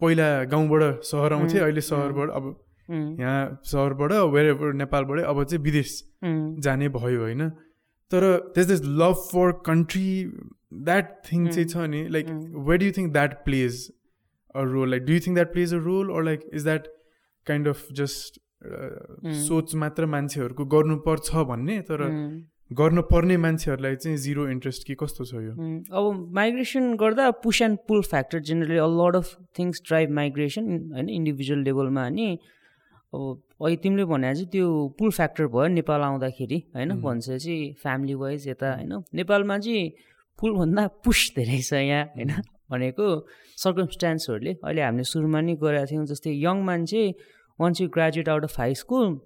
पहिला गाउँबाट सहर आउँथे अहिले सहरबाट। अब यहाँ सहरबाट वेरेभर नेपालबाटै अब चाहिँ विदेश जाने भयो होइन? तर त्यस this love for country that thing चाहिँ छ नि like why do you think that plays a role like do you think that plays a role or like is that kind of just सोच मात्र मान्छेहरूको गर्नुपर्छ भन्ने? तर गर्न पर्ने मान्छेहरूलाई चाहिँ जिरो इन्ट्रेस्ट कि कस्तो छ यो? अब माइग्रेसन गर्दा push and pull factor generally a lot of things drive migration होइन इन्डिभिजुअल लेभलमा अनि अब अहिले तिमीले भने चाहिँ त्यो पुल फ्याक्टर भयो नेपाल आउँदाखेरि होइन भन्छ चाहिँ फ्यामिली वाइज यता होइन नेपालमा चाहिँ पुलभन्दा पुस धेरै छ यहाँ होइन भनेको सर्कमस्टान्सहरूले अहिले हामीले सुरुमा नि गरेका थियौँ जस्तै यङ मान्छे once you graduate out of high school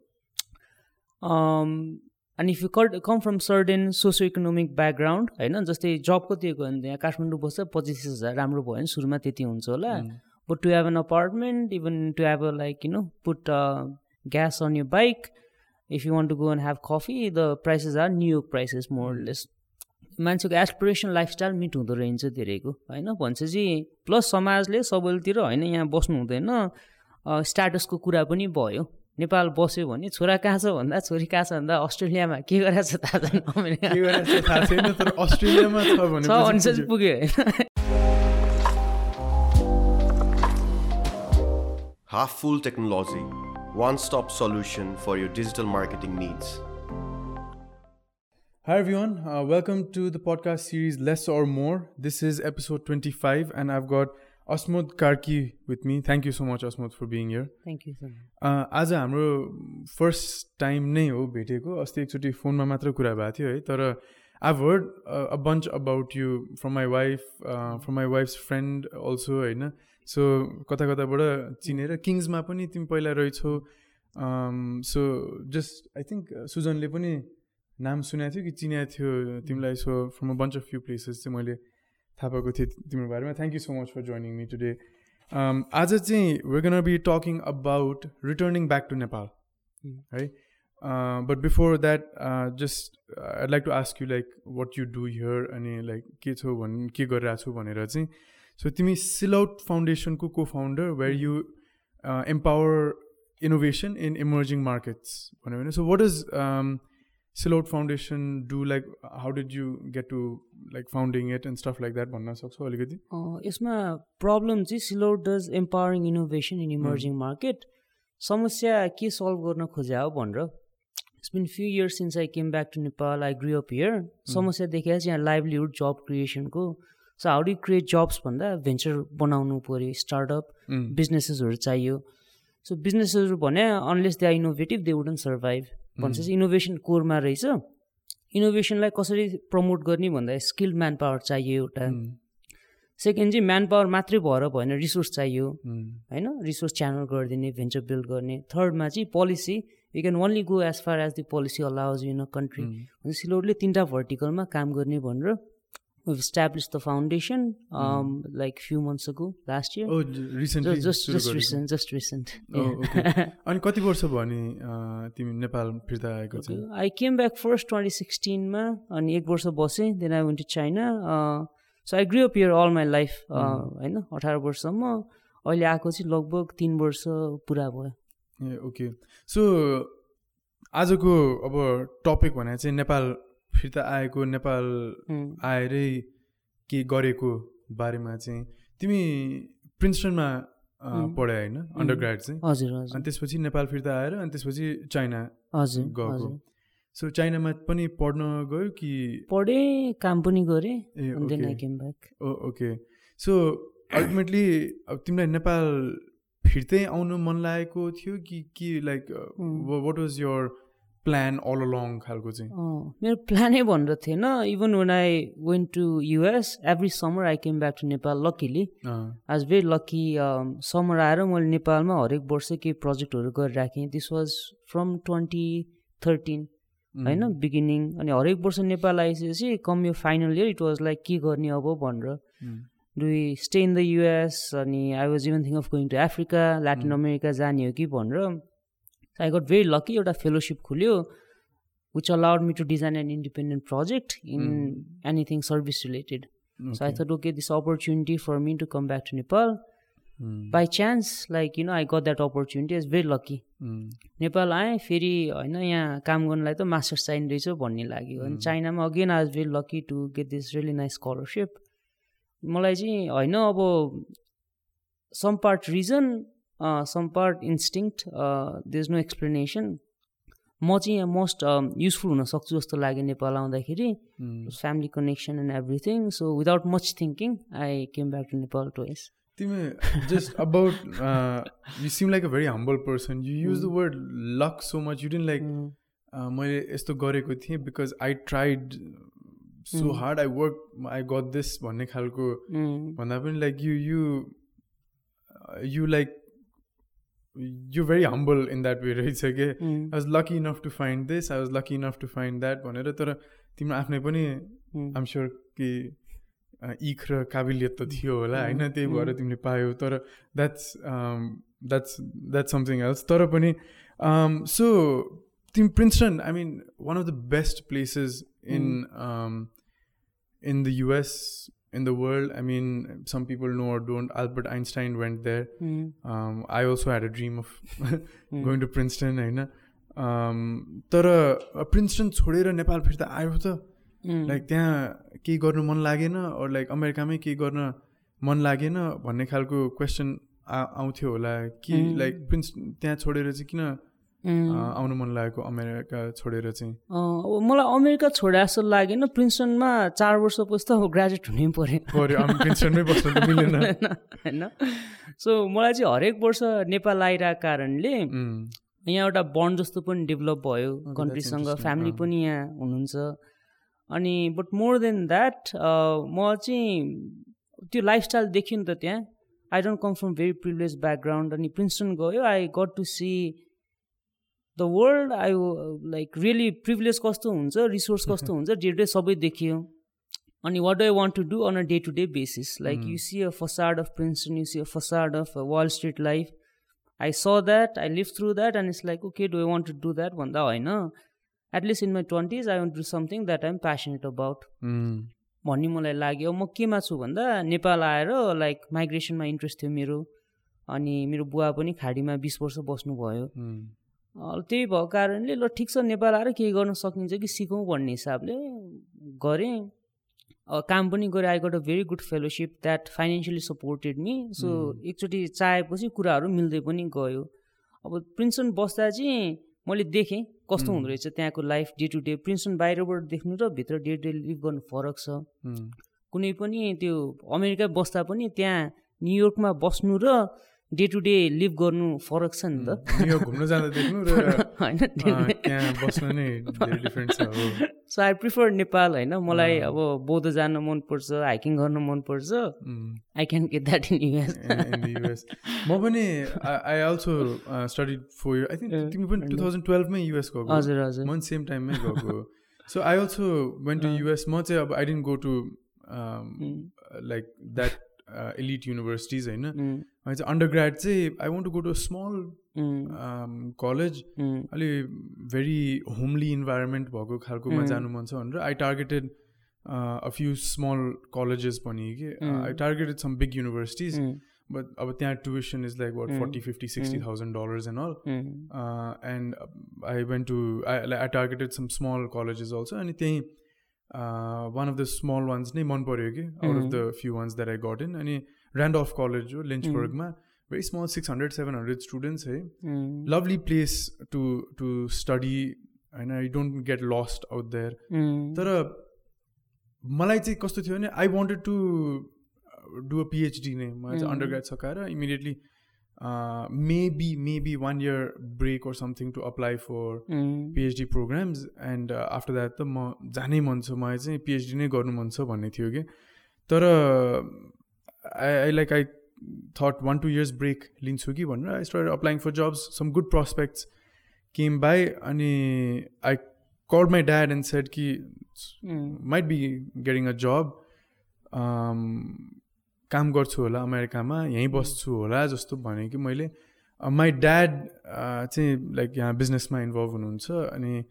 अनि if you cut come from certain socio economic background होइन जस्तै जब कति गयो भने यहाँ काठमाडौँ बस्छ पच्चिस हजार राम्रो भयो भने सुरुमा त्यति हुन्छ होला। But to have an apartment even to have a like you know put gas on your bike if you want to go and have coffee the prices are new prices मोरलेस मान्छेको एसपिरेसन लाइफस्टाइल मिट हुँदो रहेछ धेरैको होइन? भन्छ चाहिँ plus समाजले सबैतिर होइन यहाँ बस्नु हुँदैन स्ट्याटसको कुरा पनि भयो। नेपाल बस्यो भने छोरा कहाँ छ भन्दा छोरी कहाँ छ भन्दा अस्ट्रेलियामा के गरेको छ थाहा छैन के अमेरिका गरेर चाहिँ थाहा छैन तर अस्ट्रेलियामा छ भने छ भने चाहिँ पुग्यो होइन Half Full Technology, one stop solution for your digital marketing needs. Hi everyone, uh, welcome to the podcast series Less or More. This is episode 25 and I've got Asmod Karki with me. Thank you so much Asmod for being here. Thank you आज हाम्रो first time नै हो भेटेको। अस्ति एकचोटि फोनमा मात्र कुरा भएको थियो है तर I heard a bunch about you from my wife from my wife's friend also होइन। सो कता कताबाट चिनेर किङ्समा पनि तिमी पहिला रहेछौ। सो जस्ट आई थिङ्क सुजनले पनि नाम सुनेको थियो कि चिनेको थियो तिमीलाई। So from a bunch of few places चाहिँ मैले थाहा पाएको थिएँ तिम्रो बारेमा thank you so much for joining me today um, आज चाहिँ we're gonna be talking about returning back to Nepal, right? Uh, but before that, uh, just uh, I'd like to ask you like what you do here अनि like के छौ भन् के गरिरहेको छु भनेर चाहिँ सो तिमी सिलआउट फाउन्डेसनको को founder where you empower innovation in emerging markets भन्यो भने so what is Sillaute foundation do like how did you get to like founding it and stuff like that भन्न सक्छौ अलिकति यसमा प्रब्लम चाहिँ Sillaute does empowering innovation in emerging market समस्या के solve गर्न खोजे हो भनेर। It's been few years since I came back to Nepal I grew up here समस्या देखिया चाहिँ यहाँ livelihood job क्रिएसनको so how do create jobs भन्दा भेन्चर बनाउनु पऱ्यो स्टार्टअप बिजनेसेसहरू चाहियो। सो बिजनेसेसहरू भने unless they are innovative they wouldn't survive भन्छ इनोभेसन कोरमा रहेछ। इनोभेसनलाई कसरी प्रमोट गर्ने भन्दा स्किल्ड म्यान पावर चाहियो एउटा। सेकेन्ड चाहिँ म्यान पावर मात्रै भएर भएन रिसोर्स चाहियो। होइन? रिसोर्स च्यानल गरिदिने भेन्चर बिल्ड गर्ने। थर्डमा चाहिँ policy you can only go as far as the policy allows in a country भने सिलौटले तिनवटा भर्टिकलमा काम गर्ने भनेर we've established the foundation um, like few months ago last year. Oh recently just just, just recent just recent. Oh, okay. अनि कति वर्ष भयो नि तिमी नेपाल फिर्ता आएको चाहिँ I came back first twenty सिक्सटिनमा अनि एक वर्ष बसेँ then I went to China so I grew up here all my life होइन अठार वर्षसम्म अहिले आएको चाहिँ लगभग तिन वर्ष पुरा भयो ए ओके सो आजको अब टपिक भने चाहिँ नेपाल फिर्ता आएको नेपाल आएरै के गरेको बारेमा चाहिँ तिमी प्रिन्सटनमा पढायो होइन? अन्डर ग्राड चाहिँ। हजुर अनि त्यसपछि नेपाल फिर्ता आएर अनि त्यसपछि चाइना हजुर गएको। सो चाइनामा पनि पढ्न गयो कि? पढेँ काम पनि गरेँ ओके। सो अल्टिमेटली अब तिमीलाई नेपाल फिर्तै आउनु मन लागेको थियो कि कि like what was your plan all along खालको चाहिँ। मेरो प्लानै भनेर थिएन। Even when I went to US every summer I came back to Nepal luckily was very lucky summer आएर मैले नेपालमा हरेक वर्ष केही प्रोजेक्टहरू गरिराखेँ। This was from twenty thirteen होइन? बिगिनिङ अनि हरेक वर्ष नेपाल आइसकेपछि कम यो final year it was like के गर्ने अब भनेर। Do stay in the US अनि I was even thing of going to Africa Latin America जाने हो कि भनेर। आई गट भेरी लकी एउटा फेलोसिप खुल्यो which allowed me to design an independent project in anything service related so I okay. Thought okay this opportunity for me to come back to Nepal by chance like you know I got that opportunity is very lucky Nepal आएँ फेरि होइन यहाँ काम गर्नलाई त masters चाहिने रहेछ भन्ने लाग्यो। अनि चाइनामा again I was very lucky to get this really nice scholarship मलाई चाहिँ होइन अब some part reason some part instinct there is no explanation म चाहिँ यहाँ मोस्ट युजफुल हुनसक्छु जस्तो लाग्यो नेपाल आउँदाखेरि। Family connection and everything so without much thinking I came back to Nepal twice तिमी just about you seem like a very humble person you use the word luck so much you didn't like मैले यस्तो गरेको थिएँ because I tried so hard I work I got this भन्ने खालको भन्दा पनि like you you you like you very humble in that way रहेछ कि I was lucky enough to find this I was lucky enough to find that भनेर तर तिम्रो आफ्नै पनि आइम स्योर कि इख र काबिलियत त थियो होला होइन? त्यही भएर तिमीले पायौ तर that's that's that's something else तर पनि सो तिमी Princeton I mean one of the best places in in the US in the world. I mean, some people know or don't. Albert Einstein went there. Mm. Um, I also had a dream of mm. going to Princeton. होइन तर Princeton छोडेर नेपाल फिर्ता आयो त like त्यहाँ केही गर्नु मन लागेन अरू लाइक अमेरिकामै केही गर्न मन लागेन भन्ने खालको क्वेसन आउँथ्यो होला कि लाइक प्रिन्स त्यहाँ छोडेर चाहिँ किन आउनु मन लागेको अमेरिका छोडेर चाहिँ। मलाई अमेरिका छोडे जस्तो लागेन प्रिन्सटनमा चार वर्षपछि त अब ग्रेजुएट हुनै पऱ्यो। प्रिन्सटनमै बस्नु मिलेन। होइन सो मलाई चाहिँ हरेक वर्ष नेपाल आइरहेको कारणले यहाँ एउटा बन्ड जस्तो पनि डेभलप भयो कन्ट्रीसँग फ्यामिली पनि यहाँ हुनुहुन्छ। अनि बट मोर देन द्याट म चाहिँ त्यो लाइफस्टाइल देखियो नि त त्यहाँ। I don't come from very privilege background अनि प्रिन्सटन गयो I got to see the world I like really privilege कस्तो हुन्छ रिसोर्स कस्तो हुन्छ डे डे सबै देखियो। अनि what do I want to do on a day to day basis like you see a facade of Princeton you see a facade of Wall Street life I saw that I live through that and it's like okay do I want to do that भन्दा होइन at least in my twenties I want do something that I'm passionate about भन्ने मलाई लाग्यो म केमा छु भन्दा नेपाल आएर लाइक माइग्रेसनमा इन्ट्रेस्ट थियो मेरो। अनि मेरो बुवा पनि खाडीमा बिस वर्ष बस्नुभयो। त्यही भएको कारणले ल ठिक छ नेपाल आएर केही गर्न सकिन्छ कि सिकौँ भन्ने हिसाबले गरेँ। काम पनि गरेँ। I got a very good fellowship that financially supported me so एकचोटि चाहेपछि कुराहरू मिल्दै पनि गयो। अब प्रिन्सन बस्दा चाहिँ मैले देखेँ कस्तो हुँदो रहेछ त्यहाँको life day to day. Princeton बाहिरबाट देख्नु र भित्र डे टु डे लिभ गर्नु फरक छ। कुनै पनि त्यो अमेरिका बस्दा पनि त्यहाँ न्युयोर्कमा बस्नु र डे टु डे लिभ गर्नु फरक छ नि त। घुम्न जाँदा देख्नु सो आई प्रिफर नेपाल होइन। मलाई अब बौद्ध जान मनपर्छ हाइकिङ गर्न मनपर्छ I can get that in US म पनि I also study for I think तिमी पनि टु थाउजन्ड टुवेल्भमै युएस गएको। हजुर हजुर। म सेम टाइममै गएको। So I also went to US म चाहिँ अब I didn't go to like that elite universities होइन अनि चाहिँ अन्डर ग्राड चाहिँ I want to go to small college अलि भेरी होमली इन्भाइरोमेन्ट भएको खालकोमा जानु मन छ भनेर I targeted a few small colleges पनि कि I targeted some big universities but अब त्यहाँ tuition is like what forty fifty sixty thousand dollars and all and I went to I I targeted some small colleges also अनि त्यहीँ one of the small ones नै मन पऱ्यो कि out of the few ones that I got in अनि Randolph college हो लिन्चबर्गमा very small six hundred seven hundred students है lovely place to to study होइन I don't get lost out there तर मलाई चाहिँ कस्तो थियो भने I wanted to do a PhD नै मलाई चाहिँ undergrad सकाएर immediately maybe maybe one year break or something to apply for PhD programs and after that त म जानै मन छ मलाई चाहिँ पिएचडी नै गर्नु मन छ भन्ने थियो कि। तर I I like I thought one two years break लिन्छु कि भनेर I start applying for jobs some good prospects came by अनि I call my dad and said कि might be getting a job काम गर्छु होला अमेरिकामा यहीँ बस्छु होला जस्तो भने कि मैले माई ड्याड चाहिँ लाइक यहाँ बिजनेसमा इन्भल्भ हुनुहुन्छ अनि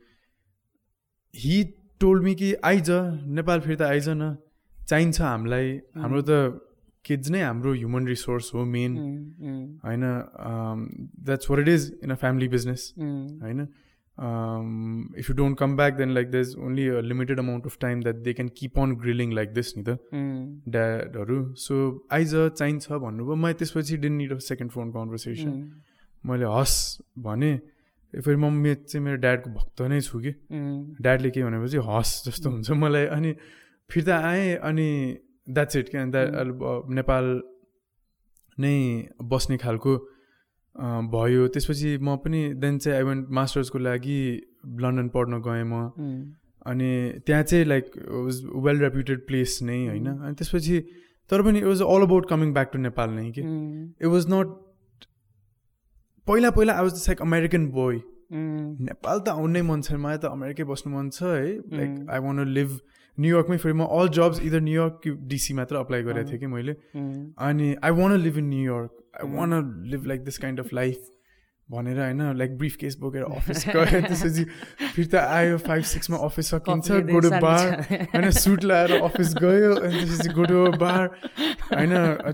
हि टोल्ड मी कि आइज नेपाल फिर्ता आइज न चाहिन्छ हामीलाई। हाम्रो त किड्स नै हाम्रो ह्युमन रिसोर्स हो मेन होइन that's what it is in a family business होइन? If you don't come back then like there is only a limited amount of time that they can keep on grilling like this नि त ड्याडहरू so आइज चाहिन्छ भन्नुभयो मैले त्यसपछि didn't need a second phone conversation मैले हस् भने फेरि मम्मी चाहिँ मेरो ड्याडको भक्त नै छु कि ड्याडले के भनेपछि हस् जस्तो हुन्छ मलाई अनि फिर्ता आएँ अनि द्याट्स इट क्या द्याट नेपाल नै बस्ने खालको भयो। त्यसपछि म पनि देन चाहिँ आई वेन्ट मास्टर्सको लागि लन्डन पढ्न गएँ म। अनि त्यहाँ चाहिँ like was well reputed place नै होइन। अनि त्यसपछि तर पनि it was all about coming back to Nepal नै कि? इट वाज नट पहिला पहिला I was just like American boy Nepal त आउनै मन छैन मलाई त अमेरिकै बस्नु मन छ है। लाइक. आई वान लिभ न्युयोर्कमै फेरि म all jobs either New York कि डिसी मात्र अप्लाई गरेको थिएँ कि मैले। अनि I want live in New York I want live like this kind of life भनेर होइन लाइक ब्रिफ केस बोकेर अफिस गयो त्यसपछि फिर्ता आयो फाइभ सिक्समा अफिस सकिन्छ कफीले गोडो सानो बार छ। होइन सुट लगाएर अफिस गयो अनि त्यसपछि गोडो बार होइन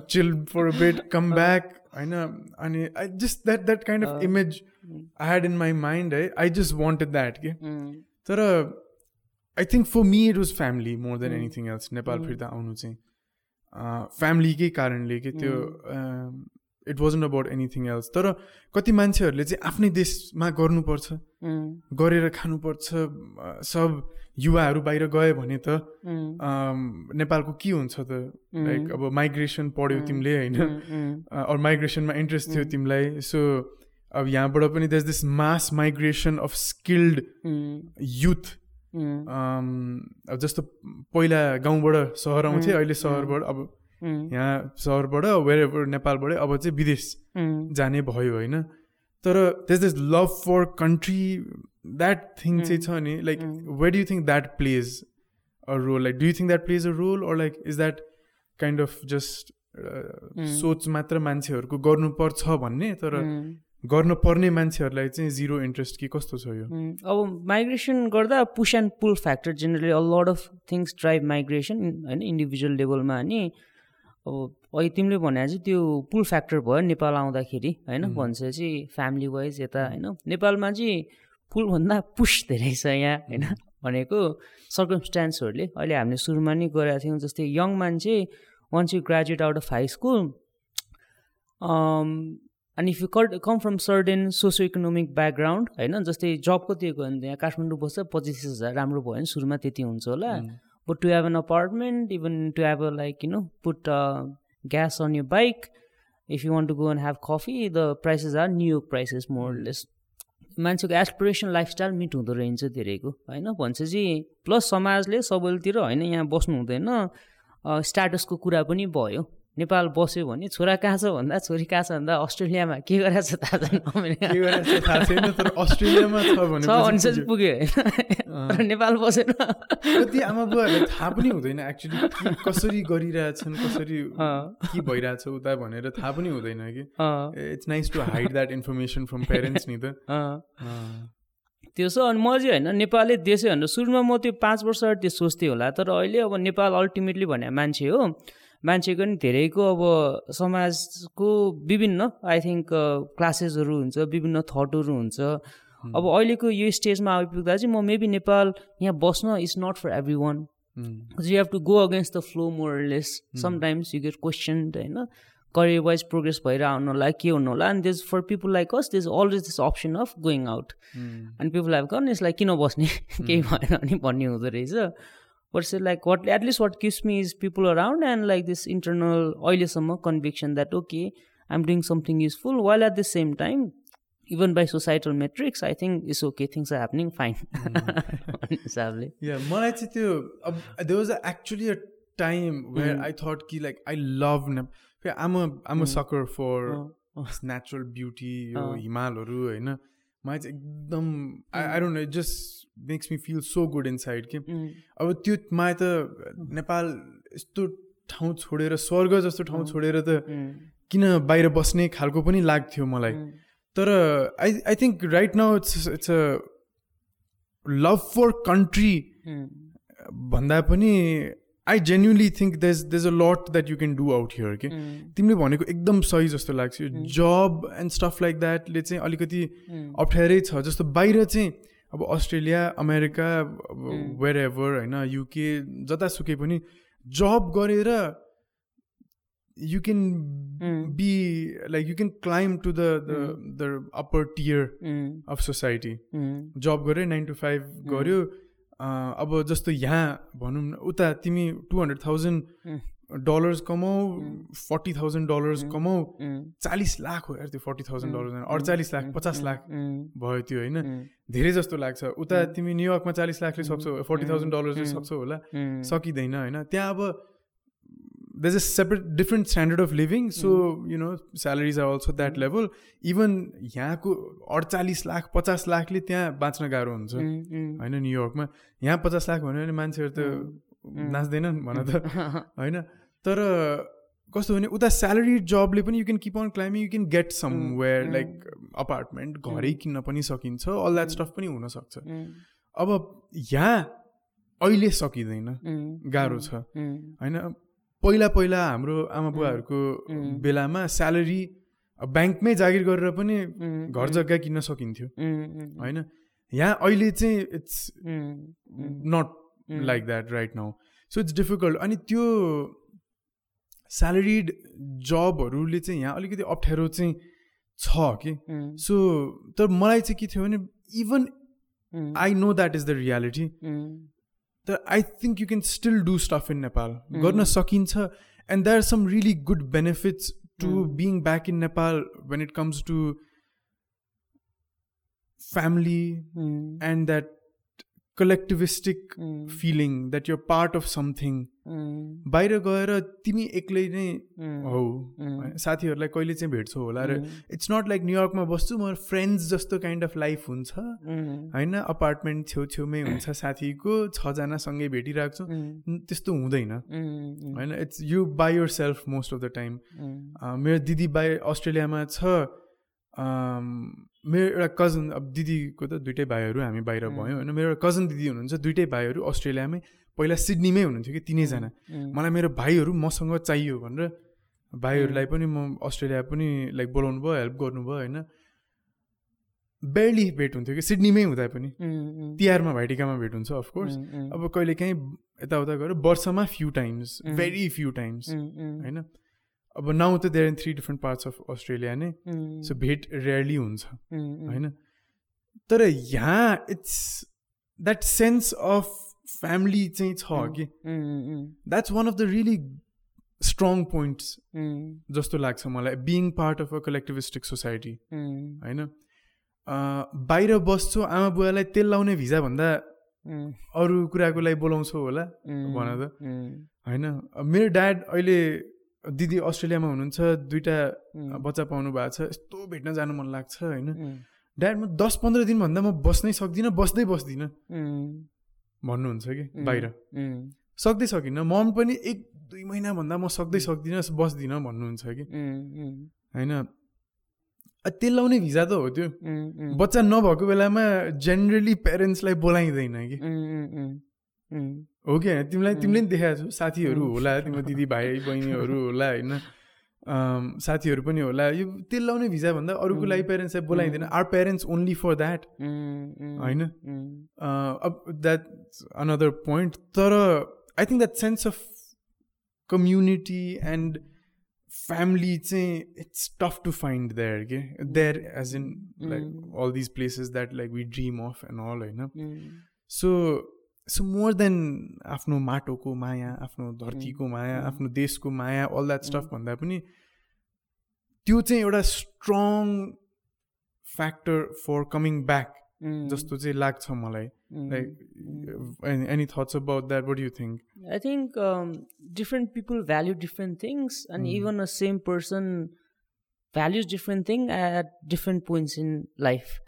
chill for bed come back होइन अनि I just that that kind of image I had in my mind है आई जस्ट वान्टेड द्याट के mm, तर I think for me it was family more than anything else Nepal फिर्ता आउनु चाहिँ। फ्यामिलीकै कारणले कि त्यो it wasn't about anything else तर कति मान्छेहरूले चाहिँ आफ्नै देशमा गर्नुपर्छ। Mm, गरेर खानुपर्छ। सब युवाहरू बाहिर गयो भने त mm, नेपालको के हुन्छ त? लाइक अब माइग्रेसन पढ्यौ तिमीले होइन? Mm, mm, अरू माइग्रेसनमा इन्ट्रेस्ट थियो तिमीलाई। सो अब यहाँबाट पनि दस this mass migration of skilled mm, youth mm, अब जस्तो पहिला गाउँबाट सहर आउँथे अहिले सहरबाट। अब mm, यहाँ सहरबाट वेर नेपालबाटै अब चाहिँ विदेश जाने भयो होइन। तर this love for country that thing चाहिँ छ नि like way do you think that plays a role like do you think that plays a role or like is that kind of just सोच मात्र मान्छेहरूको गर्नुपर्छ भन्ने? तर mm. गर्न पर्ने मान्छेहरूलाई चाहिँ जिरो इन्ट्रेस्ट कि कस्तो छ यो? अब माइग्रेसन गर्दा push and pull factor generally a lot of things drive migration होइन इन्डिभिजुअल लेभलमा अनि अब अहिले तिमीले भने चाहिँ त्यो पुल फ्याक्टर भयो नेपाल आउँदाखेरि होइन? भन्छ चाहिँ फ्यामिली वाइज यता होइन? नेपालमा चाहिँ पुलभन्दा पुस धेरै छ यहाँ होइन? भनेको सर्कमस्टान्सहरूले अहिले हामीले सुरुमा नै गरेका थियौँ जस्तै यङ मान्छे once you graduate out of high school अनि if you cut come from certain socio economic background होइन? जस्तै जब कति गयो भने यहाँ काठमाडौँ बस्छ पच्चिस हजार राम्रो भयो भने सुरुमा त्यति हुन्छ होला। But to have an apartment even to have a like you know put gas on you bike if you want to go and have coffee the prices are new prices more or less मान्छेको aspiration lifestyle meet हुँदो रहेछ धेरैको होइन? भन्छ चाहिँ plus समाजले सबैतिर होइन यहाँ बस्नु हुँदैन स्ट्याटसको कुरा पनि भयो। नेपाल बस्यो भने छोरा कहाँ छ भन्दा छोरी कहाँ छ भन्दा अस्ट्रेलियामा। के गरेको छ थाहा छैन तर अस्ट्रेलियामा छ भने चाहिँ पुग्यो। होइन। नेपाल बसेन। कति आमा बुवाहरूलाई थाहा पनि हुँदैन एक्चुली कसरी गरिरहेछन् कसरी के भइरहेछ उता भनेर थाहा पनि हुँदैन कि। It's nice to hide that information from parents नि त। त्यो छ अनि म चाहिँ होइन नेपालै देशै भनेर सुरुमा म त्यो पाँच वर्ष त्यो सोच्थेँ होला तर अहिले अब नेपाल अल्टिमेटली भने मान्छे हो। मान्छेको नि धेरैको अब समाजको विभिन्न आई थिङ्क क्लासेसहरू हुन्छ विभिन्न थटहरू हुन्छ। अब अहिलेको यो स्टेजमा आइपुग्दा चाहिँ म मेबी नेपाल यहाँ बस्न is not for every one you have to go against the flow more or less sometimes you get question होइन करियर वाइज प्रोग्रेस भएर आउनु होला के हुनु होला अनि this for people like us this always this option of going out अनि people have gone यसलाई किन बस्ने? केही भएन भने भन्ने हुँदो रहेछ। But say like what at least what keeps me is people around and like this internal अहिलेसम्म conviction that okay I am doing something useful while at the same time even by societal metrics I think it's okay things are happening fine हिसाबले मलाई चाहिँ त्यो अब there was actually a time where I thought कि like I love ने um um sucker for natural beauty यो हिमालहरू होइन मलाई चाहिँ एकदम I I don't know it just makes me feel so good inside कि अब त्यो मलाई त नेपाल यस्तो ठाउँ छोडेर स्वर्ग जस्तो ठाउँ छोडेर त किन बाहिर बस्ने खालको पनि लाग्थ्यो मलाई। तर I I think right now it's it's a love for country भन्दा पनि I genuinely think there's there's a lot that you can do out here के तिमीले भनेको एकदम सही जस्तो लाग्छ। यो जब एन्ड स्टफ लाइक द्याटले चाहिँ अलिकति अप्ठ्यारै छ जस्तो बाहिर चाहिँ अब अस्ट्रेलिया अमेरिका वेयर एभर होइन युके जतासुकै पनि जब गरेर you can be like you can climb to the the upper tier of society job गऱ्यो नाइन टु फाइभ गऱ्यो अब जस्तो यहाँ भनौँ न उता तिमी टु हन्ड्रेड थाउजन्ड डलर्स कमाऊ फोर्टी थाउजन्ड डलर्स कमाऊ चालिस लाख हो यार त्यो फोर्टी थाउजन्ड डलर्स अडचालिस लाख पचास लाख भयो त्यो होइन। धेरै जस्तो लाग्छ। उता तिमी न्युयोर्कमा चालिस लाखले सक्छौ फोर्टी थाउजन्ड डलर्सले सक्छौ होला। सकिँदैन होइन। त्यहाँ अब there's a separate different standard of living. So you know salaries are also that level. Even यहाँको अडचालिस लाख पचास लाखले त्यहाँ बाँच्न गाह्रो हुन्छ होइन न्युयोर्कमा यहाँ पचास लाख भन्यो भने मान्छेहरू त नाच्दैनन् भन त होइन तर कस्तो भने उता स्यालेरी जबले पनि you can keep on climbing you can get somewhere like apartment घरै किन्न पनि सकिन्छ अल द्याट स्टफ पनि हुनसक्छ अब यहाँ अहिले सकिँदैन गाह्रो छ होइन पहिला पहिला हाम्रो आमा बुवाहरूको बेलामा स्यालेरी ब्याङ्कमै जागिर गरेर पनि घर जग्गा किन्न सकिन्थ्यो। होइन? यहाँ अहिले चाहिँ it's not like that right now so it's difficult अनि त्यो स्यालेरिड जबहरूले चाहिँ यहाँ अलिकति अप्ठ्यारो चाहिँ छ कि? सो तर मलाई चाहिँ के थियो भने even I know that is the reality तर I think you can still do stuff in Nepal गर्न सकिन्छ and there are some really good benefits to being back in Nepal when it comes to family and that collectivistic feeling that your part of something बाहिर गएर तिमी एक्लै नै हौ। साथीहरूलाई कहिले चाहिँ भेट्छौ होला? र इट्स नट लाइक न्युयोर्कमा बस्छु म फ्रेन्ड्स जस्तो काइन्ड अफ लाइफ हुन्छ। होइन? अपार्टमेन्ट छेउछेउमै हुन्छ साथीको छजनासँगै भेटिरहेको छु त्यस्तो हुँदैन। होइन? It's you by yourself most of the time मेरो दिदी बाई अस्ट्रेलियामा छ। मेरो एउटा कजन अब दिदीको त दुइटै भाइहरू हामी बाहिर भयौँ होइन। मेरो एउटा कजन दिदी हुनुहुन्छ दुइटै भाइहरू अस्ट्रेलियामै पहिला सिडनीमै हुनुहुन्थ्यो कि तिनैजना। मलाई मेरो भाइहरू मसँग चाहियो भनेर भाइहरूलाई पनि म अस्ट्रेलिया पनि लाइक बोलाउनु भयो हेल्प गर्नुभयो होइन। बेरली भेट हुन्थ्यो कि सिडनीमै हुँदा पनि। तिहारमा भाइटिकामा भेट हुन्छ अफकोर्स अब कहिले काहीँ यताउता गएर वर्षमा few times very few times होइन। अब नाउ त they're in three different parts of Australia नै। सो भेट रेयरली हुन्छ होइन? तर यहाँ it's that sense of family चाहिँ छ कि। That's one of the really strong points जस्तो लाग्छ मलाई being part of a collectivistic society होइन? बाहिर बस्छु आमा बुवालाई तेल लाउने भिजा भन्दा अरू कुराको लागि बोलाउँछौ होला भन त। होइन? मेरो ड्याड अहिले दिदी अस्ट्रेलियामा हुनुहुन्छ दुइटा बच्चा पाउनु भएको छ यस्तो भेट्न जानु मन लाग्छ होइन? ड्याड म दस पन्ध्र दिनभन्दा म बस्नै सक्दिनँ बस्दै बस्दिनँ। भन्नुहुन्छ कि? बाहिर। सक्दै सकिनँ। मम पनि एक दुई महिनाभन्दा म सक्दै सक्दिनँ बस्दिनँ भन्नुहुन्छ कि? होइन? तेल लाउने भिजा त हो त्यो। बच्चा नभएको बेलामा जेनरली पेरेन्ट्सलाई बोलाइँदैन कि? हो कि होइन तिमीलाई तिमीले पनि देखाएको छौ। साथीहरू होला तिम्रो दिदी भाइ बहिनीहरू होला होइन साथीहरू पनि होला। यो तेल लाउने भिजा भन्दा अरूको लागि पेरेन्ट्सलाई बोलाइँदैन। Our parents only for that होइन? अब द्याट अनदर पोइन्ट तर I think that sense of community and family चाहिँ it's tough to find there के there as in like all these places that like we dream of and all होइन? So so more than आफ्नो माटोको माया आफ्नो धरतीको माया आफ्नो देशको माया अल द्याट स्टफ भन्दा पनि त्यो चाहिँ एउटा strong factor for coming back जस्तो चाहिँ लाग्छ मलाई। Like any thoughts about that what you think I think different people value different things and even a same person values different thing at different points in life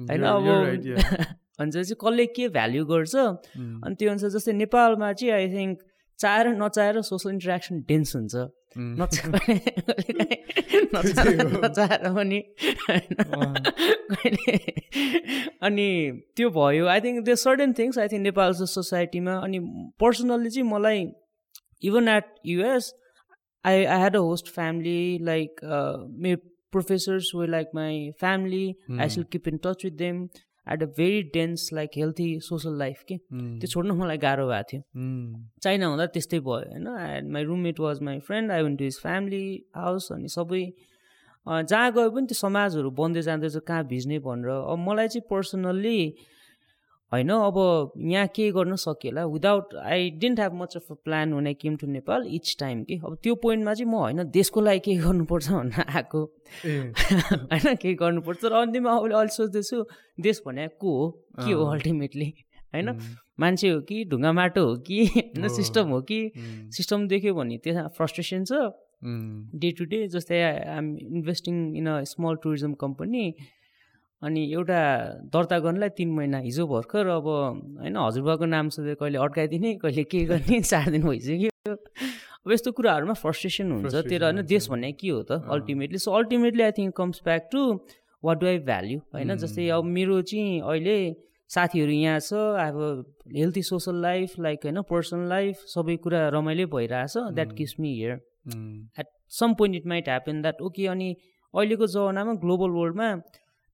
होइन अब अनि चाहिँ कसले के भ्याल्यु गर्छ? अनि त्यो अनुसार जस्तै नेपालमा चाहिँ आई थिङ्क चाहेर नचाहेर सोसल इन्टरेक्सन डेन्स हुन्छ. नचाहेर पनि अनि त्यो भयो। आई थिङ्क त्यो certain things I think Nepal सोसाइटीमा अनि पर्सनल्ली चाहिँ मलाई even at US I I had a host family like मेरो professors way like my family I should keep in touch with them at a very dense like healthy social life के. त्यो छोड्नु मलाई गाह्रो भएको थियो। Mm. चाइना हुँदा त्यस्तै भयो होइन? And my roommate was my friend I went to his family house अनि सबै जहाँ गयो पनि त्यो समाजहरू बन्दै जाँदैछ कहाँ भिज्ने भनेर। अब मलाई चाहिँ पर्सनल्ली होइन अब यहाँ के गर्न सकिएला। Without I didn't have much of a plan one I came to Nepal each time कि अब त्यो पोइन्टमा चाहिँ म होइन देशको लागि के गर्नुपर्छ भनेर आएको। होइन केही गर्नुपर्छ। र अन्तिममा अहिले अहिले सोच्दैछु देश भने को हो? के हो अल्टिमेटली होइन मान्छे हो कि ढुङ्गा माटो हो कि? होइन सिस्टम हो कि. सिस्टम देख्यो भने त्यसमा फ्रस्ट्रेसन छ. डे टु डे जस्तै I'm investing in a small tourism company अनि एउटा दर्ता गर्नलाई तिन महिना हिजो भर्खर अब होइन हजुरबाको नाम सोधेर कहिले अड्काइदिने कहिले के गर्ने चार दिन भइसक्यो। अब यस्तो कुराहरूमा फ्रस्ट्रेसन हुन्छ त्यो होइन। देश भन्ने के हो त ultimately so ultimately I think comes back to what do I value होइन जस्तै अब मेरो चाहिँ अहिले साथीहरू यहाँ छ अब हेल्थी सोसल लाइफ लाइक होइन पर्सनल लाइफ सबै कुरा रमाइलो भइरहेछ that keeps me here. At some point it might happen that okay अनि अहिलेको जमानामा ग्लोबल वर्ल्डमा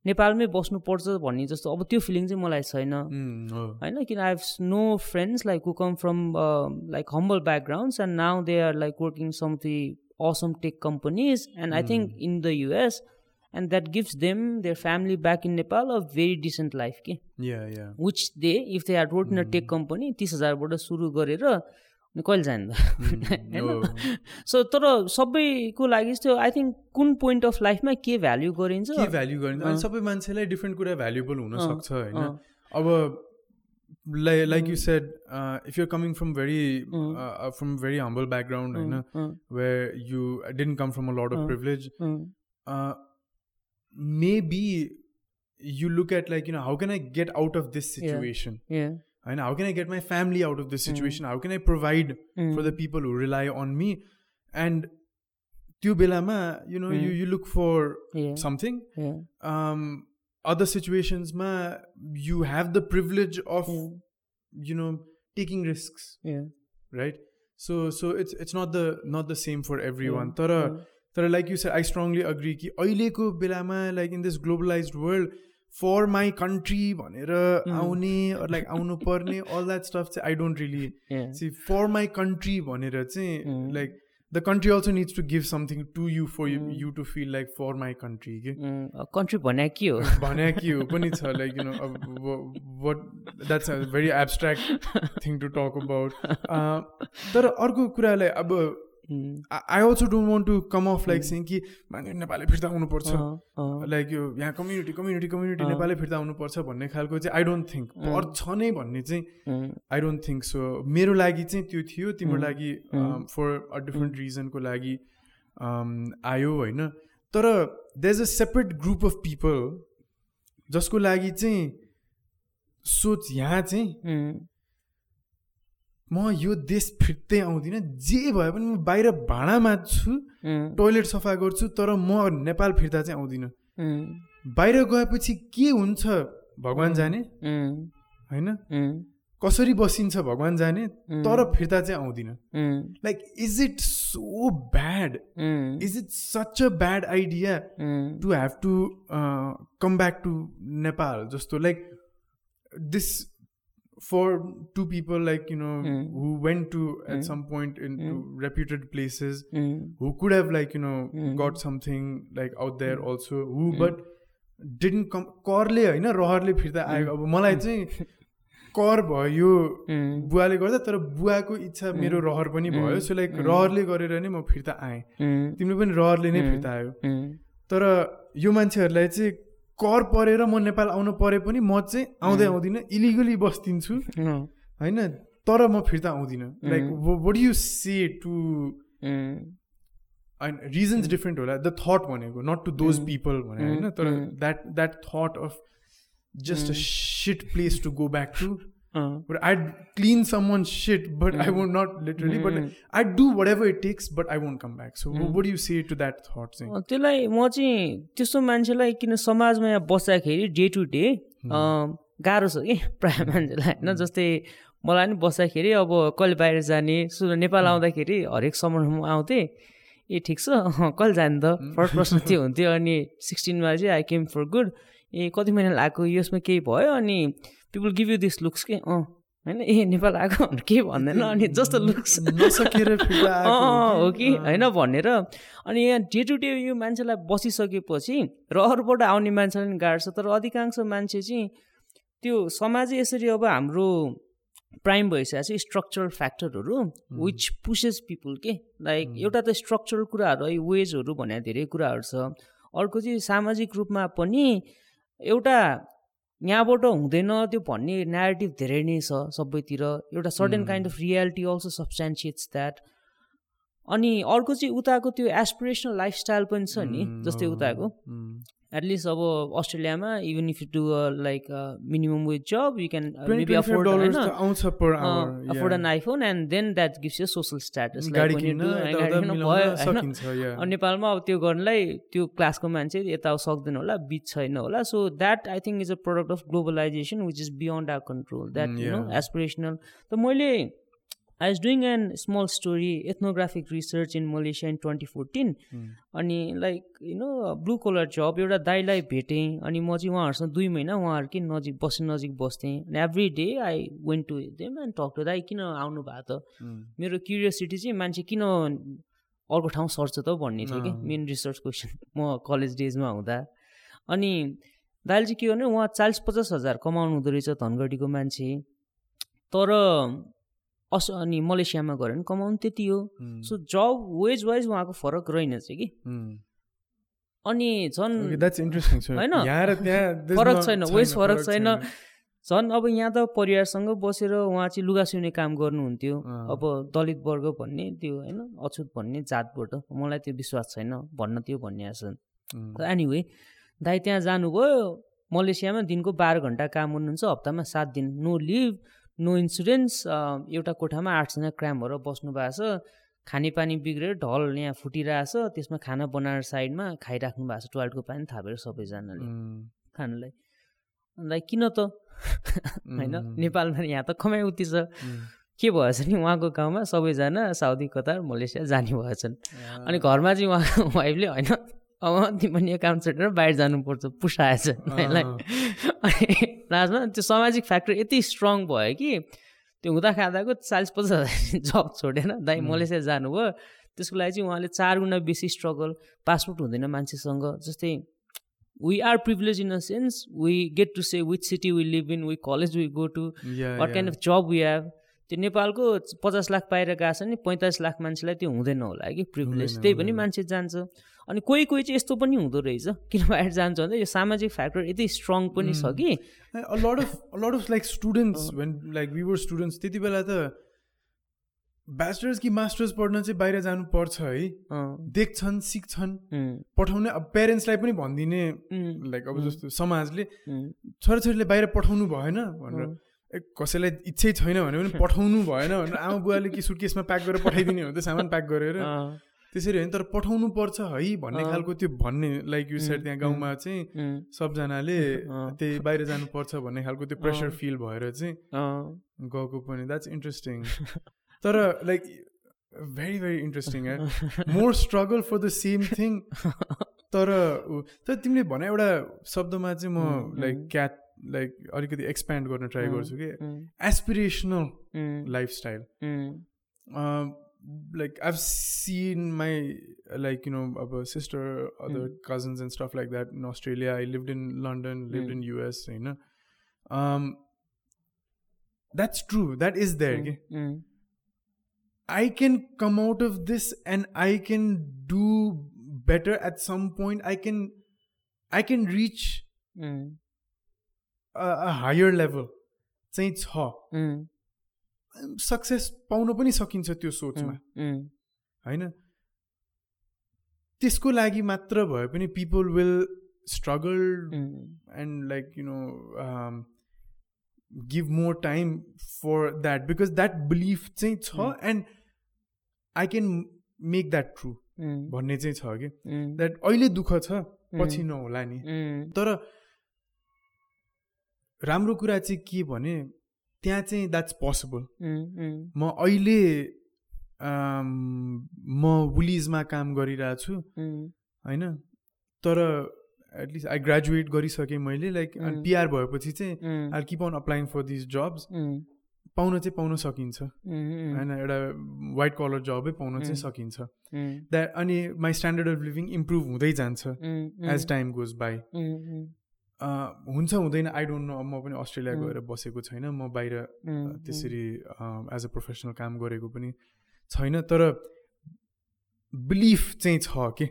नेपालमै बस्नुपर्छ भन्ने जस्तो अब त्यो फिलिङ चाहिँ मलाई छैन Mm. Oh. होइन किन I have no friends like who come from like humble backgrounds and now they are like working some the awesome tech companies and i think in the us and that gives them their family back in nepal a very decent life के which they if they had worked in a tech company तिस हजारबाट सुरु गरेर कहिले जानु Oh. So तर सबैको लागि चाहिँ आई थिङ्क कुन पोइन्ट अफ लाइफमा के भ्याल्यु गरिन्छ? के भ्याल्यु गर्ने अनि सबै मान्छेलाई डिफ्रेन्ट कुरा भ्यालुएबल हुन सक्छ होइन। अब like you said if you're coming from very from very humble background होइन? Where you didn't come from a lot of privilege अँ, maybe you look at like you know how can i get out of this Yeah. situation? yeah, and how can i get my family out of this situation how can i provide for the people who rely on me and त्यो बेलामा you know you, you look for yeah, something yeah, um other situations ma you have the privilege of you know taking risks yeah, right so so it's it's not the not the same for everyone तर तर like you I strongly agree कि अहिलेको बेलामा like in this globalize world for my country भनेर आउने like आउनु पर्ने all that stuff चाहिँ I don't really. See for my country भनेर चाहिँ like the country also needs to give something to you for you to feel like for my country के country भने के हो? भने के हो पनि छ लाइक यु नो अब what that's a very abstract thing to talk about तर अर्को कुरालाई अब I also don't want to come off like सिङ कि मान्छे नेपाली फिर्ता आउनुपर्छ लाइक यो यहाँ कम्युनिटी कम्युनिटी कम्युनिटी नेपाली फिर्ता आउनुपर्छ भन्ने खालको चाहिँ आई डोन्ट थिङ्क पर्छ नै भन्ने चाहिँ आई डोन्ट थिङ्क सो मेरो लागि चाहिँ त्यो थियो तिम्रो लागि फर अ डिफ्रेन्ट रिजनको लागि um, आयो होइन। तर there is a separate group of people जसको लागि चाहिँ सोच यहाँ चाहिँ म यो देश फिर्तै आउँदिनँ। जे भए पनि म बाहिर भाँडा माझ्छु टोइलेट सफा गर्छु तर म नेपाल फिर्ता चाहिँ आउँदिनँ। बाहिर गएपछि के हुन्छ भगवान् जाने? होइन? कसरी बसिन्छ भगवान् जाने? तर फिर्ता चाहिँ आउँदिनँ। Like is it so bad is it such a bad idea to have to come back to Nepal जस्तो like this for two people like you know Mm. who went to at Mm. some point into Mm. reputed places Mm. who could have like you know Mm. got something like out there Mm. also who Mm. but didn't come करले होइन रहरले फिर्ता आयो अब मलाई चाहिँ कर भयो Mm. बुवाले गर्दा तर बुवाको इच्छा मेरो Mm. रहर पनि Mm. भयो सो लाइक Mm. रहरले गरेर नै म फिर्ता आएँ Mm. तिम्रो पनि रहरले नै Mm. फिर्ता आयो Mm. तर यो मान्छेहरूलाई चाहिँ कर परेर म नेपाल आउनु परे पनि म चाहिँ आउँदै. आउँदिनँ इलिगली बस्दिन्छु. होइन तर म फिर्ता आउँदिनँ like. What you say to Mm. Reasons different होला द थट भनेको नट टु दोज. पिपल भने होइन. तर. That that thought of just a. Shit place to go back to But I'd clean someone's shit, but I would not literally. But I'd do whatever it takes, but I won't come back. So what do you say to that thought? अँ, त्यसलाई म चाहिँ त्यस्तो मान्छेलाई किन समाजमा यहाँ बस्दाखेरि डे टु डे गाह्रो छ कि प्रायः मान्छेलाई। होइन जस्तै मलाई नि बस्दाखेरि अब कहिले बाहिर जाने सु नेपाल आउँदाखेरि हरेक समरमा आउँथेँ। ए ठिक छ कहिले जाने त? फर्स्ट प्रश्न त्यो हुन्थ्यो अनि सिक्सटिनमा चाहिँ आई केम फर गुड ए कति महिना लागेको यसमा केही भयो अनि people give you this looks के अँ होइन ए नेपाल आएको भनेर केही भन्दैन अनि जस्तो लुक्स अँ, हो कि? होइन भनेर। अनि यहाँ डे टु डे यो मान्छेलाई बसिसकेपछि र अरूबाट आउने मान्छेलाई पनि गाड्छ तर अधिकांश मान्छे चाहिँ त्यो समाजै यसरी अब हाम्रो प्राइम भइसकेको छ स्ट्रक्चरल फ्याक्टरहरू विच पुसेस पिपुल के? लाइक एउटा त स्ट्रक्चरल कुराहरू है वेजहरू भने धेरै कुराहरू छ। अर्को चाहिँ सामाजिक रूपमा पनि एउटा यहाँबाट हुँदैन त्यो भन्ने नेगेटिभ धेरै नै छ सबैतिर। एउटा certain kind of reality also substantiates that अनि अर्को चाहिँ उताको त्यो एसपिरेसनल लाइफस्टाइल पनि छ नि जस्तै उताको। एटलिस्ट अब अस्ट्रेलियामा even if you do like minimum wage job you can maybe afford afford an iPhone and then that gives you social status. अनि नेपालमा अब त्यो गर्नलाई त्यो क्लासको मान्छे यता सक्दैन होला बिच छैन होला। So that I think is a product of globalization which is beyond our control that you know aspirational त मैले I was doing an small story ethnographic research in Malaysia in twenty fourteen अनि like you know blue collar job एउटा दाईलाई भेटेँ अनि म चाहिँ उहाँहरूसँग दुई महिना उहाँहरूकै नजिक बस्ने नजिक बस्थेँ। अनि every day I went to them and talk to दाई किन आउनु भएको त? मेरो क्युरियोसिटी चाहिँ मान्छे किन अर्को ठाउँ सर्छ त? भन्ने थियो कि मेन रिसर्च क्वेसन म कलेज डेजमा हुँदा। अनि दाइले चाहिँ के गर्ने उहाँ चालिस पचास हजार कमाउनु हुँदो रहेछ धनगढीको मान्छे। तर अस अनि मलेसियामा गऱ्यो भने कमाउनु त्यति हो। सो जब वेज वाइज उहाँको फरक रहेनछ कि। अनि झन् होइन? फरक छैन वेज फरक छैन। झन् अब यहाँ त परिवारसँग बसेर उहाँ चाहिँ लुगा सिउने काम गर्नुहुन्थ्यो। अब दलित वर्ग भन्ने त्यो होइन अछुत भन्ने जातबाट। मलाई त्यो विश्वास छैन भन्न त्यो भन्ने आछ एनिवे दाइ त्यहाँ जानुभयो। मलेसियामा दिनको बाह्र घन्टा काम गर्नुहुन्छ हप्तामा सात दिन। No leave. नो इन्सुरेन्स एउटा कोठामा आठजना क्राम भएर बस्नु भएको छ। खानेपानी बिग्रेर ढल यहाँ फुटिरहेछ त्यसमा खाना बनाएर साइडमा खाइराख्नु भएको छ। टोयलेटको पानी थापेर सबैजनाले खानलाई। अन्त किन त? होइन नेपालमा यहाँ त कमाइ उति छ। के भएछ नि उहाँको गाउँमा? सबैजना साउदी कतार मलेसिया जाने भएछन्। अनि घरमा चाहिँ उहाँको वाइफले होइन। अब तिमी एकाउन्ट छेडेर बाहिर जानुपर्छ पुसाएछ यसलाई अनि लास्टमा त्यो सामाजिक फ्याक्टर यति स्ट्रङ भयो कि त्यो हुँदा खाँदाको चालिस पचास हजार जब छोडेर दाइ मलेसिया जानुभयो। त्यसको लागि चाहिँ उहाँले चार गुणा बेसी स्ट्रगल पासपोर्ट हुँदैन मान्छेसँग। जस्तै we are privilege in a sense we get to say which city we live in we college we go to what kind of job we have त्यो नेपालको पचास लाख बाहिर गएको छ नि पैँतालिस लाख मान्छेलाई त्यो हुँदैन होला कि प्रिभिलेज त्यही पनि मान्छे जान्छ। अनि कोही कोही चाहिँ यस्तो पनि हुँदो रहेछ किन बाहिर जान्छ भन्दा यो सामाजिक फ्याक्टर यति स्ट्रङ पनि छ कि। lot of like students when like we were students त्यति बेला त ब्याचलर्स कि मास्टर्स पढ्न चाहिँ बाहिर जानु पर्छ है देख्छन् सिक्छन्। पठाउने अब पेरेन्ट्सलाई पनि भनिदिने लाइक अब जस्तो समाजले छोराछोरीले बाहिर पठाउनु भएन भनेर। कसैलाई इच्छै छैन भने पनि पठाउनु भएन भनेर आमा बुवाले कि सुटकेसमा प्याक गरेर पठाइदिने हो त सामान प्याक गरेर। त्यसरी होइन तर पठाउनु पर्छ है भन्ने खालको त्यो भन्ने लाइक यु सेट त्यहाँ गाउँमा चाहिँ सबजनाले। त्यही बाहिर जानुपर्छ भन्ने खालको त्यो प्रेसर फिल भएर चाहिँ गएको पनि। द्याट्स इन्ट्रेस्टिङ तर like very very interesting more struggle for the same thing तर तर तिमीले भने एउटा शब्दमा चाहिँ म लाइक क्याट लाइक अलिकति एक्सप्यान्ड गर्न ट्राई गर्छु कि उम्, एसपिरेसनल उम्, लाइफस्टाइल उम्, like I've seen my like you know of a sister, other cousins and stuff like that in Australia. I lived in London, lived in US, you know. Um, that's true. That is there. okay? उम्, I can come out of this and I can do better at some point. I can, I can reach उम्, higher level. चाहिँ छ। Success पाउन पनि सकिन्छ त्यो सोचमा। होइन? त्यसको लागि मात्र भए पनि people will struggle and like you know give more time for that because that belief चाहिँ छ and I can make that true. भन्ने चाहिँ छ कि. द्याट अहिले दुःख छ पछि नहोला नि. तर राम्रो कुरा चाहिँ के भने त्यहाँ चाहिँ द्याट्स पोसिबल. म अहिले म वुलिजमा काम गरिरहेको छु Mm. होइन तर एटलिस्ट आई ग्रेजुएट गरिसकेँ मैले लाइक अनि. पिआर भएपछि चाहिँ. I keep on applying for this jobs. पाउन चाहिँ पाउन सकिन्छ. होइन एउटा वाइट कलर जबै पाउन चाहिँ. सकिन्छ. द्याट अनि my standard of living improve हुँदै जान्छ. As time goes by. हुन्छ हुँदैन आई डोन्ट नो म पनि अस्ट्रेलिया. गएर बसेको छैन म बाहिर. त्यसरी एज अ प्रोफेसनल काम गरेको पनि छैन तर बिलिफ चाहिँ छ कि.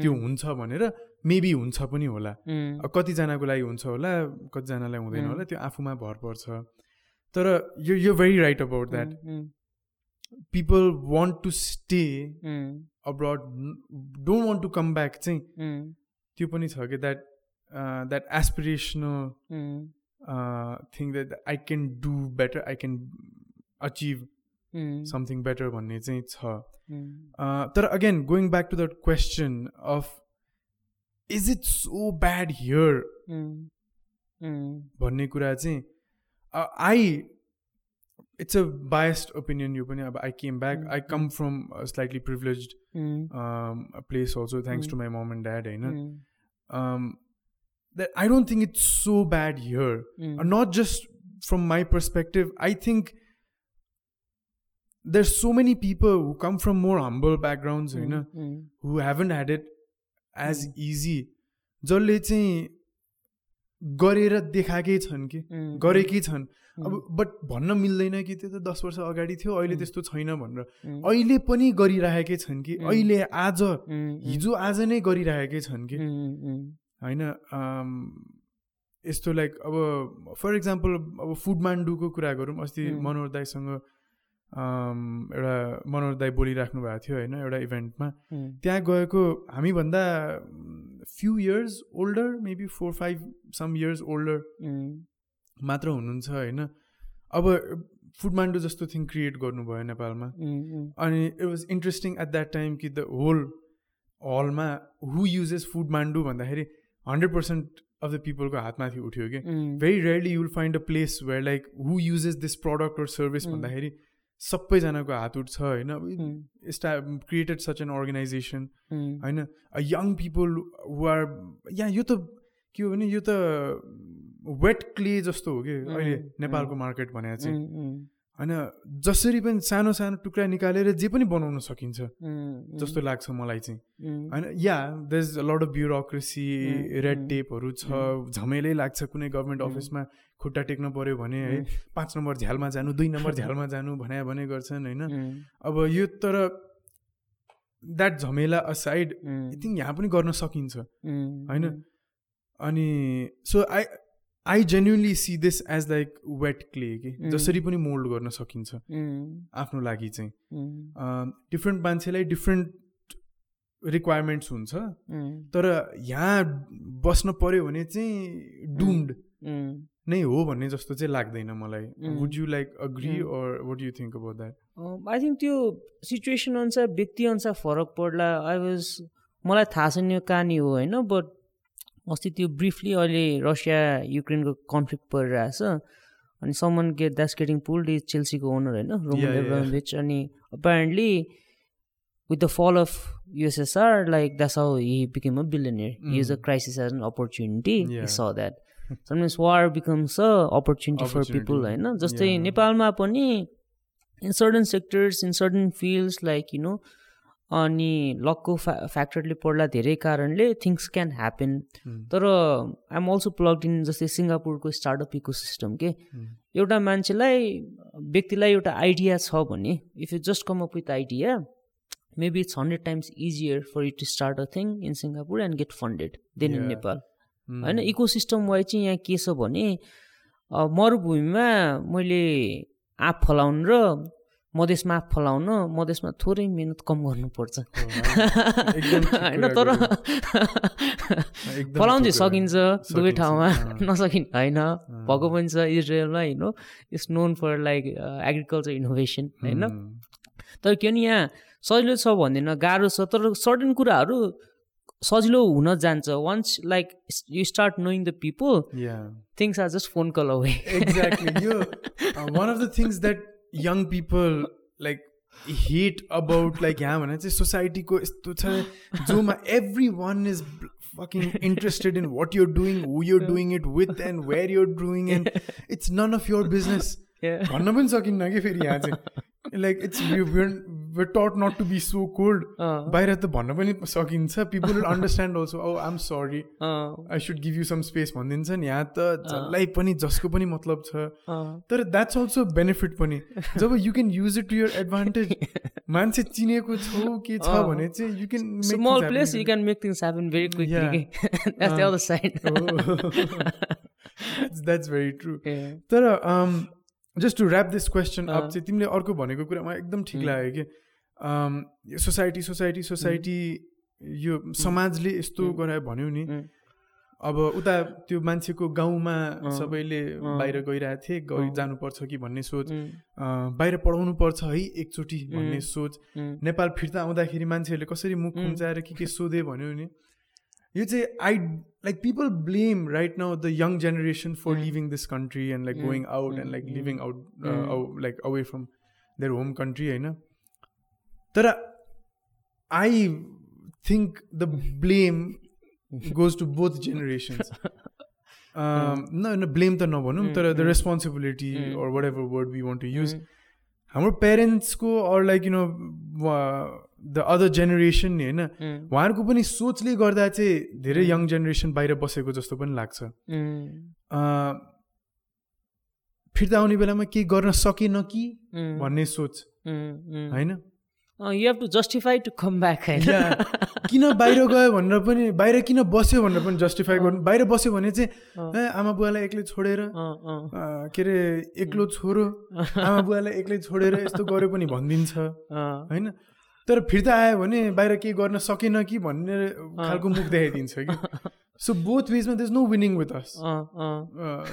त्यो हुन्छ भनेर मेबी हुन्छ पनि होला. अब कतिजनाको लागि हुन्छ होला कतिजनालाई हुँदैन. होला त्यो आफूमा भर पर्छ तर यो यो very right about that. People want to stay. Abroad don't want to come back चाहिँ. त्यो पनि छ कि that that aspirational Mm. Thing that I can do better I can achieve Mm. Something better भन्ने चाहिँ छ Mm. Uh, तर again going back to that question of is it so bad here Mm. Mm. भन्ने कुरा चाहिँ I it's a biased opinion यो पनि अब I came back I come from slightly privilege Mm. Place also thanks to my mom and dad होइन Mm. um, that I don't think it's so bad here. Mm. Uh, not just from my perspective. I think there's so many people who come from more humble backgrounds, you know, Mm. who haven't had it as easy. जसले चाहिँ गरेर देखाएकै छन् कि Mm. गरेकै छन् अब but भन्न मिल्दैन कि त्यो त दस वर्ष अगाडि थियो अहिले त्यस्तो छैन भनेर Mm. अहिले पनि गरिरहेकै छन् कि अहिले आज Mm. हिजो आज नै गरिरहेकै छन् कि Mm. Mm. होइन यस्तो लाइक अब फर इक्जाम्पल अब फुड मान्डुको कुरा गरौँ अस्ति. मनोहर दाईसँग एउटा मनोहर दाई बोलिराख्नु भएको थियो होइन एउटा इभेन्टमा. त्यहाँ गएको हामीभन्दा few years older maybe four five some years older. मात्र हुनुहुन्छ होइन अब फुड मान्डु जस्तो थिङ क्रिएट गर्नुभयो नेपालमा. अनि it was interesting at that time कि द होल हलमा हु युजेस फुड मान्डु भन्दाखेरि हन्ड्रेड पर्सेन्ट अफ द पिपलको हातमाथि उठ्यो कि. Very rarely you'll find a place where like who uses this product or service. भन्दाखेरि सबैजनाको हात उठ्छ होइन. स्टा क्रिएटेड सच एन अर्गनाइजेसन. होइन यङ पिपल हु आर या यो त के हो भने यो त वेट क्ले जस्तो हो कि अहिले. नेपालको मार्केट भने चाहिँ. होइन जसरी पनि सानो सानो टुक्रा निकालेर जे पनि बनाउन सकिन्छ. जस्तो लाग्छ मलाई चाहिँ. होइन या there is lot of bureaucracy red टेपहरू छ झमेलै लाग्छ कुनै गभर्मेन्ट. अफिसमा खुट्टा टेक्न पऱ्यो भने है पाँच नम्बर झ्यालमा जानु दुई नम्बर झ्यालमा जानु भने भने गर्छन् होइन. अब यो तर द्याट झमेला असाइड. आई थिङ्क यहाँ पनि गर्न सकिन्छ. होइन अनि so I I genuinely see this as like wet clay कि Mm. जसरी पनि मोल्ड गर्न सकिन्छ Mm. आफ्नो लागि चाहिँ Mm. डिफ्रेन्ट मान्छेलाई डिफ्रेन्ट रिक्वायरमेन्ट्स हुन्छ Mm. तर यहाँ बस्न पर्यो भने चाहिँ डुम्ड Mm. नै हो भन्ने जस्तो चाहिँ लाग्दैन मलाई Mm. Would you like agree Mm. Or what you think about that I think त्यो सिचुएसन अनुसार व्यक्ति अनुसार फरक पर्ला आई वाज मलाई थाहा छैन यो कहानी हो होइन बट अस्ति त्यो ब्रिफली अहिले रसिया युक्रेनको कन्फ्लिक्ट परिरहेछ अनि someone get that's getting pulled is चेल्सीको owner होइन रोमन. एब्रामोभिच अनि apparently with the fall of USSR like that's how he became a billionaire use a Mm. Crisis as an opportunity. He saw that sometimes war becomes a opportunity for. People होइन जस्तै. नेपालमा पनि in certain sectors in certain fields like you know अनि लकको फ्या फ्याक्टरले पर्ला धेरै कारणले थिङ्स क्यान ह्यापन तर आइएम अल्सो प्लगड इन जस्तै सिङ्गापुरको स्टार्टअप इको सिस्टम के एउटा मान्छेलाई व्यक्तिलाई एउटा आइडिया छ भने if you just come up with idea maybe it's hundred times easier for you to start a thing in Singapore and get funded then in. Nepal होइन इको सिस्टम वाइज चाहिँ यहाँ के छ भने मरुभूमिमा मैले आँप फलाउनु र मधेसमा फलाउन मधेसमा थोरै मिहिनेत कम गर्नुपर्छ। होइन तर फलाउनु चाहिँ। सकिन्छ दुवै ठाउँमा। नसकिने होइन। भएको पनि छ इजरायलमा होइन। It's known for like agriculture innovation होइन। तर के भने यहाँ सजिलो छ भन्दैन गाह्रो छ। तर सर्टन कुराहरू सजिलो हुन जान्छ। Once like you start knowing the people. Things are just phone call away uh, one of the things that young people like hate about like यहाँ भने चाहिँ सोसाइटीको यस्तो छ जोमा everyone is fucking interested in what you're doing who you're doing it with and where you're doing and it's none of your business Yeah. भन्न पनि सकिन्न कि फेरि यहाँ चाहिँ like it's taught not to be so cold. अँ, बाहिर त भन्न पनि सकिन्छ। People will understand also oh I'm sorry I should give you some space भनिदिन्छ नि। यहाँ त जसलाई पनि जसको पनि मतलब छ। अँ, तर द्याट्स अल्सो बेनिफिट पनि। जब you can use it to your advantage मान्छे चिनेको छौ के छ अँ। भने चाहिँ you can small place you can make things happen very quickly. Yeah. के that's the Uh, other side. That's very true. तर just to wrap this question up अँ। चाहिँ तिमीले अर्को भनेको कुरा मलाई एकदम ठिक उम्. लाग्यो कि। सोसाइटी सोसाइटी सोसाइटी यो समाजले यस्तो. गरायो भन्यो नि. अब उता त्यो मान्छेको गाउँमा। सबैले। बाहिर गइरहेको थिए गइ। जानुपर्छ कि भन्ने सोच बाहिर पढाउनु पर्छ है एकचोटि भन्ने. सोच नेपाल फिर्ता आउँदाखेरि मान्छेहरूले कसरी मुख. खुम्चाएर के के सोधे भन्यो नि यो चाहिँ I like people blame right now the young generation for. Living this country and like going out and like. Living out. Like away from their home country होइन तर I think the blame goes to both generations न न blame त नभनौँ तर the. Responsibility. Or whatever word we want to use हाम्रो पेरेन्ट्सको or like you know the other generation नि होइन उहाँहरूको पनि सोचले गर्दा चाहिँ धेरै यङ जेनेरेसन बाहिर बसेको जस्तो पनि लाग्छ फिर्ता आउने बेलामा केही गर्न सकेन कि भन्ने सोच. होइन you have to justify to come back होइन या, किन बाहिर गयो भनेर पनि बाहिर किन बस्यो भनेर पनि जस्टिफाई गर्नु बाहिर बस्यो भने चाहिँ. ए आमा बुवालाई एक्लै छोडेर के अरे एक्लो छोरो आमा बुवालाई एक्लै छोडेर यस्तो गर्यो पनि भनिदिन्छ। होइन? तर फिर्ता आयो भने बाहिर केही गर्न सकेन कि भन्ने खालको मुख देखाइदिन्छ कि। So both वेजमा there's no winning with us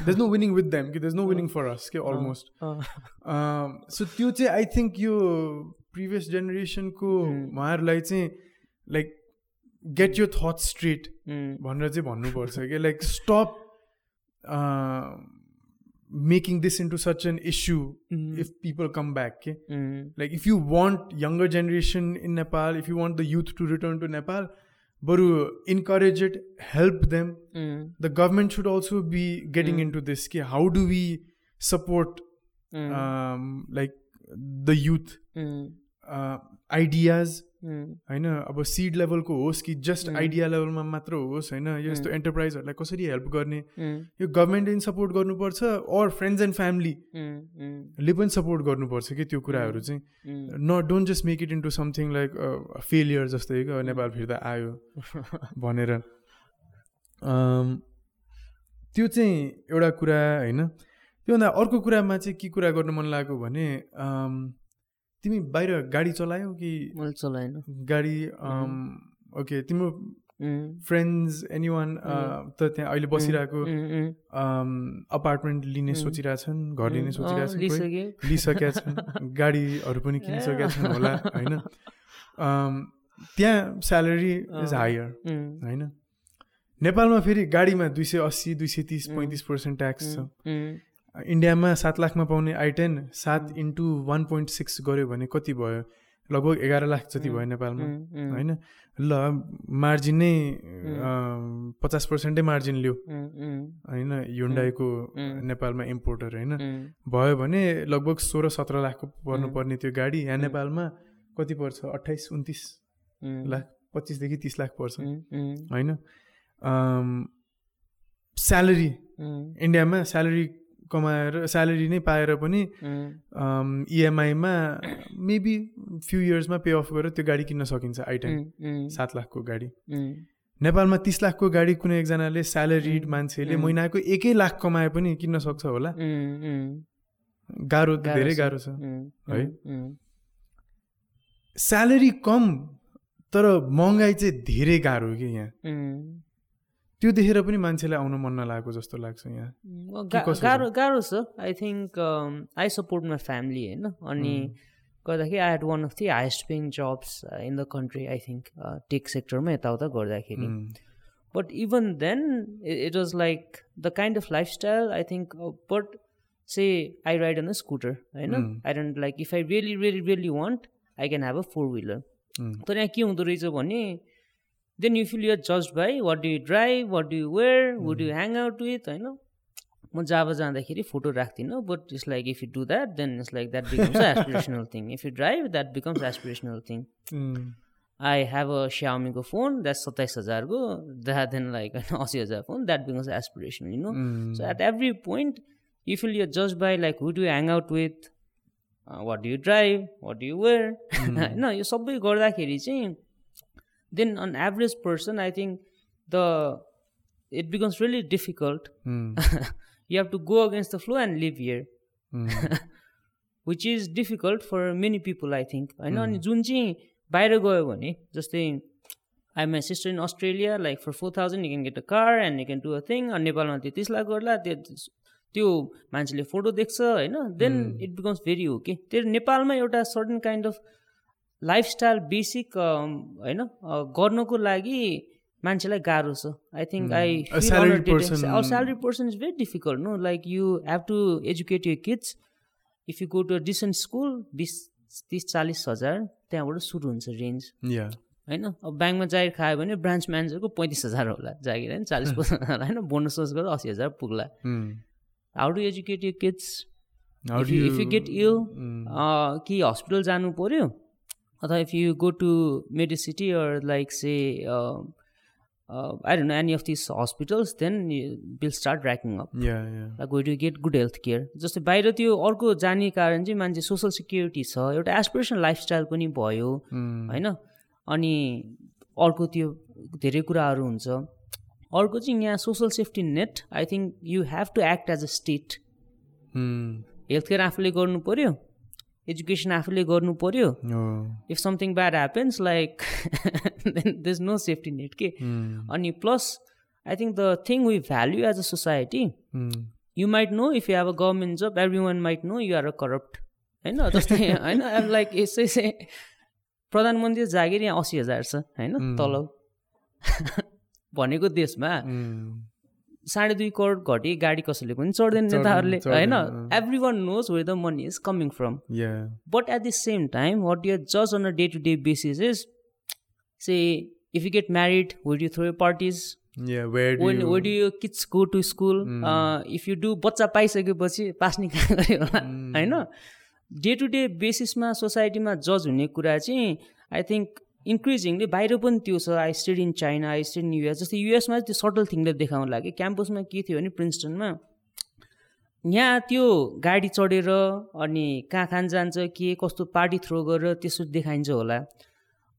there's no winning with them कि there's no winning for us के अलमोस्ट सो त्यो चाहिँ आई थिङ्क यो प्रिभियस जेनेरेसनको Hmm. उहाँहरूलाई चाहिँ लाइक गेट यो थट स्ट्रेट उम्, भनेर चाहिँ भन्नुपर्छ कि like stop making this into such an issue um, if people come back के um, like if you want younger generation in nepal if you want the youth to return to nepal baru encourage it help them उम्, the government should also be getting Mm. into this ki how do we support उम्, होइन अब seed लेभलको होस् कि just. Idea लेभलमा मात्र होस् होइन यो यस्तो. एन्टरप्राइजहरूलाई कसरी हेल्प गर्ने? यो गभर्मेन्टले पनि सपोर्ट गर्नुपर्छ अर फ्रेन्ड्स एन्ड फ्यामिलीले पनि सपोर्ट गर्नुपर्छ कि त्यो कुराहरू चाहिँ? न don't just make it into something like failure जस्तै क्या नेपाल फिर्ता आयो भनेर। त्यो चाहिँ एउटा कुरा होइन? त्योभन्दा अर्को कुरामा चाहिँ के कुरा गर्नु मन लागेको भने तिमी बाहिर गाडी चलायौ कि मैले चलाएन गाडी ओके तिम्रो फ्रेन्ड्स एनी वान त त्यहाँ अहिले बसिरहेको अपार्टमेन्ट लिने. सोचिरहेछन् घर लिने सोचिरहेछन्। लिइसकेका छन् गाडीहरू पनि किनिसकेका छन् होला होइन? त्यहाँ स्यालेरी इज। हायर होइन? नेपालमा फेरि गाडीमा दुई सय अस्सी दुई सय तिस. पैँतिस पर्सेन्ट ट्याक्स छ। इन्डियामा सात लाखमा पाउने आई टेन सात. इन्टु वान पोइन्ट सिक्स गऱ्यो भने कति भयो? लगभग एघार लाख जति. भयो नेपालमा होइन? ल मार्जिन नै. पचास पर्सेन्टै मार्जिन लियो। होइन युन्डाईको. नेपालमा इम्पोर्टर होइन? भयो भने लगभग सोह्र सत्र लाखको पर्नुपर्ने त्यो गाडी यहाँ. नेपालमा कति पर्छ? अठाइस उन्तिस लाख पच्चिसदेखि तिस लाख पर्छ। होइन? स्यालेरी इन्डियामा स्यालेरी कमाएर स्यालेरी नै पाएर पनि इएमआईमा मेबी फ्यु इयर्समा पे अफ गरेर त्यो गाडी किन्न सकिन्छ उम्, सात लाखको गाडी। नेपालमा तिस लाखको गाडी कुनै एकजनाले स्यालेरिड मान्छेले. महिनाको एकै लाख कमाए पनि किन्न सक्छ होला। गाह्रो धेरै। गाह्रो छ। है? स्यालेरी कम तर महँगाइ चाहिँ धेरै गाह्रो कि यहाँ। त्यो देखेर पनि मान्छेलाई आउन मन नलागेको जस्तो लाग्छ यहाँ? गाह्रो गाह्रो छ। I think I support my family होइन? अनि गर्दाखेरि I had one of the highest paying jobs in the country I think tech सेक्टरमा यताउता गर्दाखेरि। But even then it was like the kind of lifestyle I think but say I ride on a scooter होइन. I don't like if I really really really want I can have a four wheeler तर यहाँ के हुँदो रहेछ भने then you feel your जज by what do you drive what do you wear would you hang out with होइन म जाब जाँदाखेरि फोटो राख्दिनँ but it's like if you do that then it's like that becomes aspirational thing if you drive that becomes aspirational thing I have a स्यामीको phone that सत्ताइस हजारको that then like होइन असी हजार phone that becomes aspirational you know so at every point you feel you जज by like who do hang out with what do you wear what do you where होइन यो सबै गर्दाखेरि चाहिँ then on average person I think the it becomes really difficult you have to go against the flow and live here which is difficult for many people I think होइन अनि जुन चाहिँ बाहिर गयो भने जस्तै I my sister in Australia like for four thousand you can get a car and you can do a thing अनि नेपालमा त्यो तिस लाख गर्ला त्यो त्यो मान्छेले फोटो देख्छ होइन देन इट बिकम्स भेरी हो कि त्यो नेपालमा एउटा certain kind of lifestyle basic होइन अ, गर्नको लागि मान्छेलाई गाह्रो छ। I think I salary person is very difficult no like you have to educate you kids if you go to decent school बिस तिस चालिस हजार त्यहाँबाट सुरु हुन्छ रेन्ज होइन? अब ब्याङ्कमा जागिर खायो भने ब्रान्च म्यानेजरको पैँतिस हजार होला। जागिर होइन चालिस पचास हजार होइन बोनस सोस गरेर असी हजार पुग्ला। How do educate you kids if you get ill कि हस्पिटल जानु पऱ्यो अथवा if you go to medicity or like say I don't know any of this hospitals then will start racking up like we to get good health care जस्तै बाहिर त्यो अर्को जाने कारण चाहिँ मान्छे सोसल सिक्युरिटी छ एउटा एसपिरेसनल लाइफस्टाइल पनि भयो उम्, होइन? अनि अर्को त्यो धेरै कुराहरू हुन्छ। अर्को चाहिँ यहाँ social safety net I think you have to act as a state health care आफूले गर्नु पऱ्यो एजुकेसन आफूले गर्नु पऱ्यो हो, if something bad happens like then there's no safety net के अनि plus I think the thing we value as a society um, you might know if you have a government job everyone might know you are a corrupt. होइन जस्तै होइन अब like यसै चाहिँ प्रधानमन्त्री जागिर यहाँ असी हजार छ होइन तलब भनेको देशमा साढे दुई करोड घटी गाडी कसैले पनि चढ्दैन नेताहरूले होइन। Everyone knows where the money is coming from yeah but at the same time what you जज on a day to day basis is say if you get married would you throw parties yeah your kids go to school? Uh, if you do बच्चा पाइसकेपछि pass कहाँ गऱ्यो होला होइन? Day to day बेसिसमा सोसाइटीमा जज हुने कुरा चाहिँ आई थिङ्क इन्क्रिजिङली बाहिर पनि त्यो छ I stayed in China I stayed in US जस्तै युएसमा त्यो सटल थिङले देखाउनु लाग्यो। क्याम्पसमा के थियो भने प्रिन्सटनमा यहाँ त्यो गाडी चढेर अनि कहाँ खान जान्छ के कस्तो पार्टी थ्रो गरेर त्यसो देखाइन्छ होला।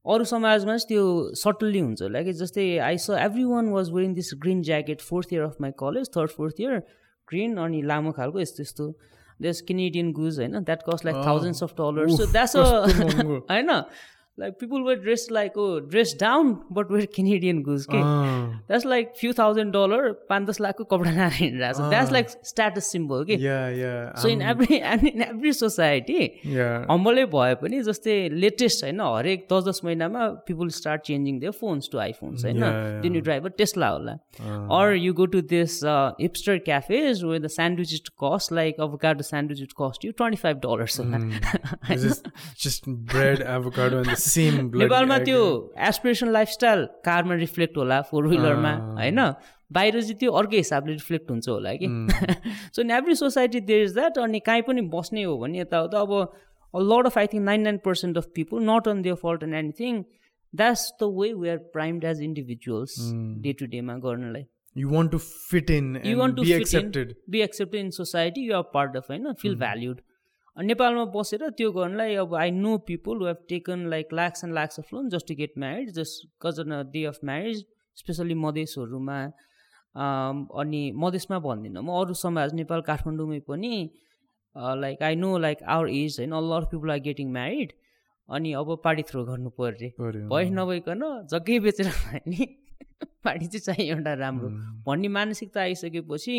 अरू समाजमा चाहिँ त्यो सटल्ली हुन्छ होला कि जस्तै I saw everyone was wearing this green jacket fourth year of my college third fourth year green अनि लामो खालको यस्तो यस्तो। देस केनेडियन गुज होइन? That cost like thousands of dollars so that's. होइन? Like people wear dress like oh dress down but wear Canadian goose के अँ, that's like few thousand dollar पाँच दस लाखको कपडा लगाएर हिँडिरहेको छ द्याट्स लाइक स्ट्याटस सिम्बल के yeah yeah so in every in every society yeah हम्बलै भए पनि जस्तै लेटेस्ट होइन हरेक दस दस महिनामा people start changing their phones to iPhones होइन Yeah, yeah. Then you driver Tesla होला or you go to this hipster cafes where the sandwich it cost like अब गाडो sandwich it cost you twenty five dollars होला This is just bread, avocado, and the नेपालमा. त्यो aspiration lifestyle कारमा reflect होला four व्हिलरमा होइन? बाहिर चाहिँ त्यो अर्कै हिसाबले रिफ्लेक्ट हुन्छ होला कि? So in every society there is that अनि काहीँ पनि बस्ने हो भने यताउता अब lot of I think nine nine percent of people not on their fault and anything that's the way we are primed as individuals day to डेमा गर्नलाई. And you want to be fit accepted. in be accepted in society you are part of होइन? Feel valued नेपालमा बसेर त्यो गर्नलाई अब I know people who have taken like lakhs and lakhs of loan just to get married just cause on a day of marriage especially मधेसहरूमा um, अनि मधेसमा भन्दिनँ म अरू समाज नेपाल काठमाडौँमै पनि like I know like our age होइन all of people are getting married अनि अब पार्टी थ्रो गर्नु पर्यो। भए नभइकन जग्गै बेचेर नि पार्टी चाहिँ चाहियो एउटा राम्रो। भन्ने मानसिकता आइसकेपछि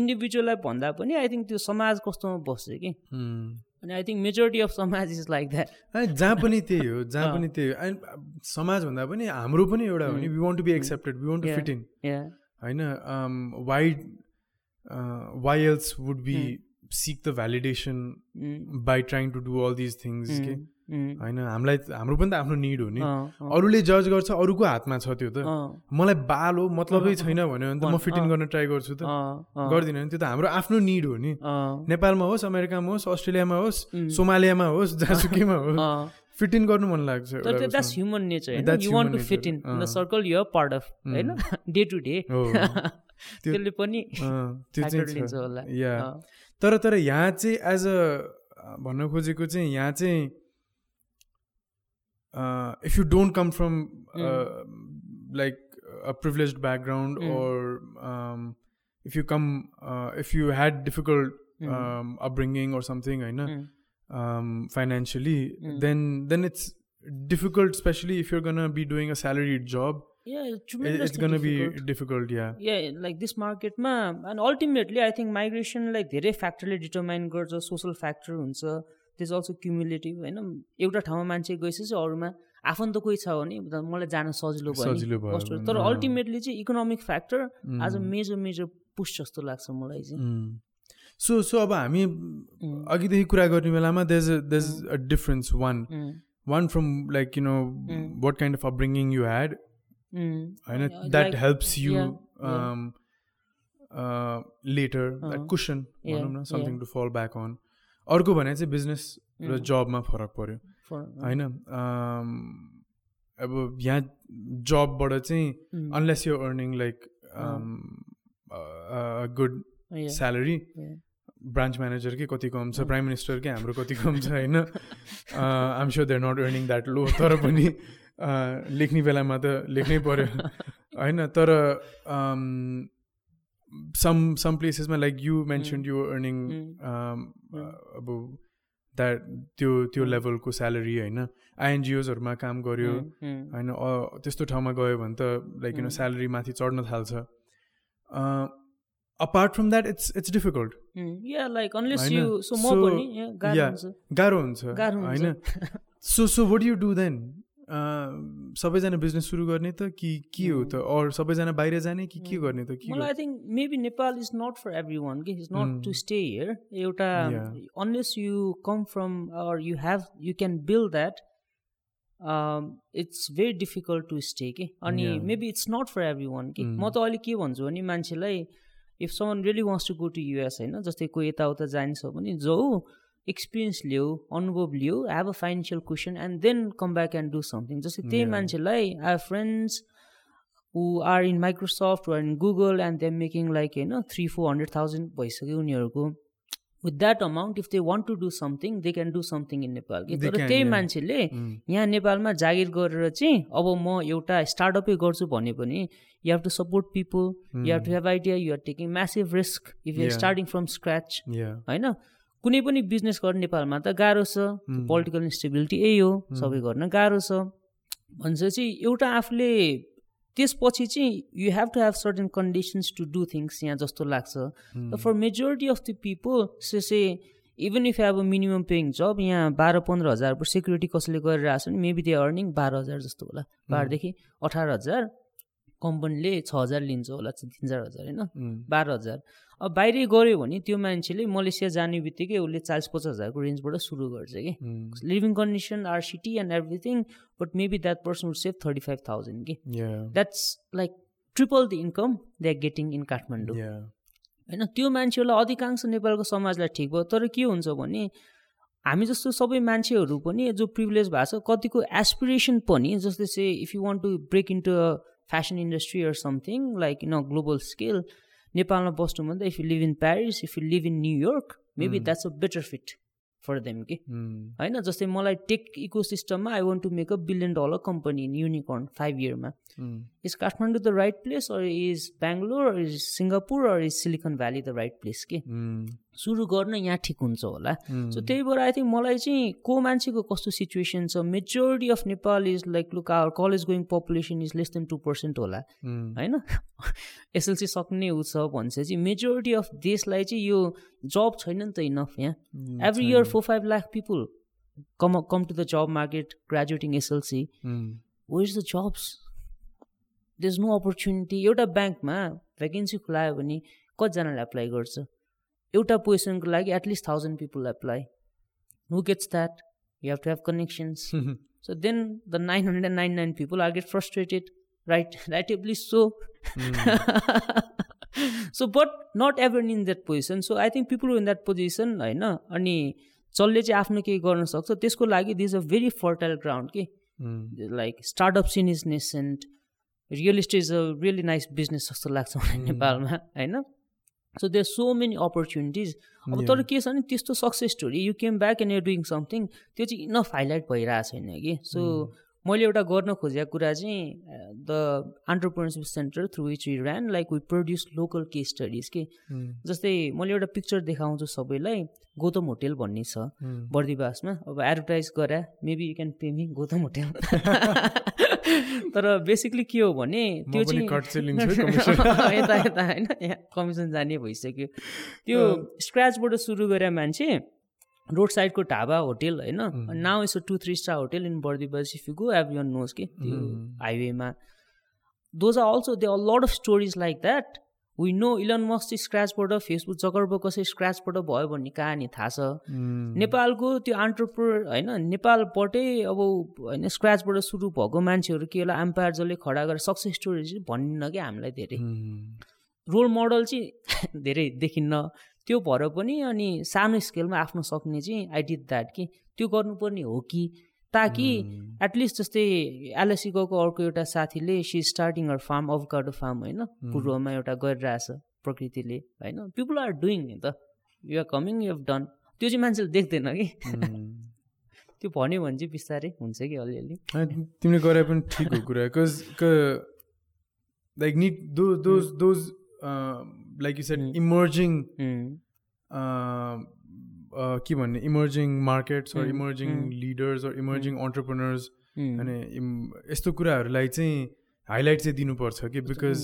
इन्डिभिजुअललाई भन्दा पनि आई थिङ्क त्यो समाज कस्तोमा बस्छ कि। अनि आई थिङ्क मेजोरिटी अफ समाज इज लाइक द्याट जहाँ पनि त्यही हो जहाँ। पनि त्यही हो। अनि समाज भन्दा पनि हाम्रो पनि एउटा हो नि we want to be accepted we want to. Fit in होइन why why else would be sick the validation by trying to do all these things के? होइन हामीलाई हाम्रो पनि त आफ्नो निड हो नि। अरूले जज गर्छ अरूको हातमा छ त्यो त। मलाई बाल हो मतलबै छैन भन्यो भने त म फिट इन गर्न ट्राई गर्छु त। गर्दिनँ त्यो त हाम्रो आफ्नो निड हो नि। नेपालमा होस् अमेरिकामा होस् अस्ट्रेलियामा होस् सोमालियामा होस् जहाँसुकैमा होस् फिट इन गर्नु मन लाग्छ तर त्यो द्याट्स। ह्युमन नेचर होइन you want to fit in the. Circle you part of होइन डे टु डे त्यसले पनि त्यो चाहिँ होला। या। तर तर यहाँ चाहिँ एज अ भन्न खोजेको चाहिँ यहाँ चाहिँ If you don't come from like a privilege background Mm. or if you come if you had difficult upbringing or something होइन Mm. um, financially Mm. then then it's difficult especially if you're gonna be doing a salaried job Yeah, it's it- it's tremendously gonna difficult. be difficult yeah yeah like this मार्केटमा and ultimately I think माइग्रेसनलाई धेरै फ्याक्टरले determine गर्छ social factor हुन्छ त्यस also cumulative होइन एउटा ठाउँमा मान्छे गइसकेपछि अरूमा आफन्त कोही छ भने मलाई जान सजिलो भयो तर। अल्टिमेटली चाहिँ economic factor as a Mm. Major major push जस्तो लाग्छ मलाई चाहिँ. सो सो अब हामी अघिदेखि कुरा गर्ने बेलामा there's there's a difference one. One from like you know. What kind of upbringing you had. होइन that helps you. Later cushion भनौँ न something. To fall back on अर्को भने चाहिँ बिजनेस र. जबमा फरक पऱ्यो होइन अब यहाँ जबबाट चाहिँ. Unless you earning like good salary. Branch म्यानेजरकै कति कम छ प्राइम मिनिस्टरकै हाम्रो कति कम छ होइन? I'm sure they're not earning that low तर पनि लेख्ने बेलामा त लेख्नै पऱ्यो होइन तर some some प्लेसेसमा like you mention you earning Mm. अब द्याट त्यो त्यो Mm. लेभलको स्यालेरी होइन? आइएनजिओजहरूमा काम गऱ्यो Mm, mm. होइन? त्यस्तो ठाउँमा गयो भने त like you know Mm. Salary माथि चढ्न थाल्छ। Apart from that it's it's difficult Mm, गाह्रो. हुन्छ। होइन? So so what you do then सबैजना बिजनेस सुरु गर्ने त कि के हो त अरू सबैजना बाहिर जाने कि के. गर्ने त के मलाई I think maybe Nepal is not for everyone कि is not to. Stay here एउटा. Unless you come from or you have you can build that it's very difficult to stay कि अनि. Maybe it's not for everyone कि. म त अहिले के भन्छु भने मान्छेलाई if someone really wants to go to US होइन जस्तै कोही यताउता जान्छ भने जाऊ एक्सपिरियन्स लियो अनुभव लियो have a financial question and then come back and do something जस्तै त्यही. मान्छेलाई I friends who are in Microsoft or in Google and they're making like you know three four hundred thousand भइसक्यो उनीहरूको with that amount if they want to do something they can do something in Nepal कि तर त्यही. मान्छेले. यहाँ नेपालमा जागिर गरेर चाहिँ अब म एउटा स्टार्टअपै गर्छु भने पनि you have to support people you have to have idea you are taking massive risk if you Yeah. Starting from scratch. होइन कुनै पनि बिजनेस गर्ने नेपालमा त गाह्रो छ. पोलिटिकल इन्स्टेबिलिटी यही हो सबै गर्न गाह्रो छ। भनेपछि एउटा आफूले त्यसपछि चाहिँ you have to have certain conditions to do things यहाँ जस्तो लाग्छ. For majority of the people say say even if have a minimum paying job यहाँ बाह्र पन्ध्र हजारको सेक्युरिटी कसैले गरिरहेको छ भने मेबी दे अर्निङ बाह्र हजार जस्तो होला। बाह्रदेखि अठार हजार कम्पनीले छ हजार लिन्छ होला तिन चार हजार होइन. बाह्र हजार अब बाहिरै गऱ्यो भने त्यो मान्छेले मलेसिया जाने बित्तिकै उसले चालिस पचास हजारको रेन्जबाट सुरु गर्छ कि. Living condition are city and everything but maybe that person would save thirty five thousand कि. That's like triple the income they are getting in Kathmandu. होइन त्यो मान्छेहरूलाई अधिकांश नेपालको समाजलाई ठिक भयो तर के हुन्छ भने हामी जस्तो सबै मान्छेहरू पनि जो प्रिभिलेज भएको छ कतिको एसपिरेसन पनि जस्तै चाहिँ if you want to break into a fashion industry or something like in a global scale नेपालमा बस्नुभन्दा if you live in Paris if you live in New York maybe that's a better fit for them कि. होइन जस्तै मलाई tech इको सिस्टममा I want to make a billion dollar company in unicorn five इयरमा. Is Kathmandu the right place or is Bangalore is Singapore or is Silicon Valley the right place के. सुरु गर्न यहाँ ठिक हुन्छ होला। सो त्यही भएर आई थिङ्क मलाई चाहिँ को मान्छेको कस्तो सिचुएसन छ majority of Nepal is like look our college going population is less than two percent होला। होइन? एसएलसी सक्ने ऊ छ भनेपछि मेजोरिटी अफ देशलाई चाहिँ यो जब छैन नि त इनफ यहाँ। Every year four five lakh people come come to the job market graduating SLC where is the jobs there is no opportunity एउटा ब्याङ्कमा भ्याकेन्सी खुलायो भने कतिजनाले एप्लाई गर्छ? एउटा पोजिसनको लागि at least thousand people apply who gets that you have to have connections so then the nine hundred nine nine people are get frustrated right rightfully so so but not ever in that position so I think people in that position होइन अनि जसले चाहिँ आफ्नो केही गर्न सक्छ त्यसको लागि this a very fertile ground के like startup scene is nascent real estate is a really nice business जस्तो लाग्छ मलाई नेपालमा होइन? So there so many opportunities अब तर के छ भने त्यस्तो success story you came back and you doing something त्यो चाहिँ इनफ हाइलाइट भइरहेको छैन कि। सो मैले एउटा गर्न खोजेको कुरा चाहिँ the entrepreneurship centre through which we ran like we produce local case studies के। जस्तै मैले एउटा पिक्चर देखाउँछु सबैलाई गौतम होटेल भन्ने छ। बर्दिवासमा। अब एडभर्टाइज गरे maybe you can pay me Gautam hotel. तर बेसिकली के हो भने त्यो चाहिँ यता यता होइन? यहाँ कमिसन जाने भइसक्यो। त्यो स्क्र्याचबाट सुरु गरे मान्छे रोड साइडको ढाबा होटेल होइन? Now a two three star hotel in Bardibas if you go even knows कि? त्यो हाइवेमा those are also they are lot of stories like that we know Elon Musk चाहिँ स्क्राचबाट फेसबुक जगरबाट कसै स्क्राचबाट भयो भन्ने कहानी थाहा छ। नेपालको त्यो आन्टरप्रोर होइन नेपालबाटै अब होइन स्क्राचबाट सुरु भएको मान्छेहरू के होला एम्पायर जसले खडा गरेर सक्सेस स्टोरी चाहिँ भनिन्न क्या हामीलाई धेरै। रोल मोडल चाहिँ धेरै देखिन्न। त्यो भएर पनि अनि सानो स्केलमा आफ्नो सक्ने चाहिँ आई डिड द्याट कि त्यो गर्नुपर्ने हो कि? ताकि एटलिस्ट जस्तै एलएसी गएको अर्को एउटा साथीले see starting or farm avocado farm होइन पूर्वमा एउटा गरिरहेछ प्रकृतिले होइन। पिपुल आर डुइङ त you are coming you have done त्यो चाहिँ मान्छेले देख्दैन कि। त्यो भन्यो भने चाहिँ बिस्तारै हुन्छ कि अलिअलि। तिमीले गरे पनि ठिक हो कुरा because like need though those those like you said emerging के भन्ने emerging markets or emerging leaders or emerging entrepreneurs अनि यस्तो कुराहरूलाई चाहिँ हाइलाइट चाहिँ दिनुपर्छ कि? बिकज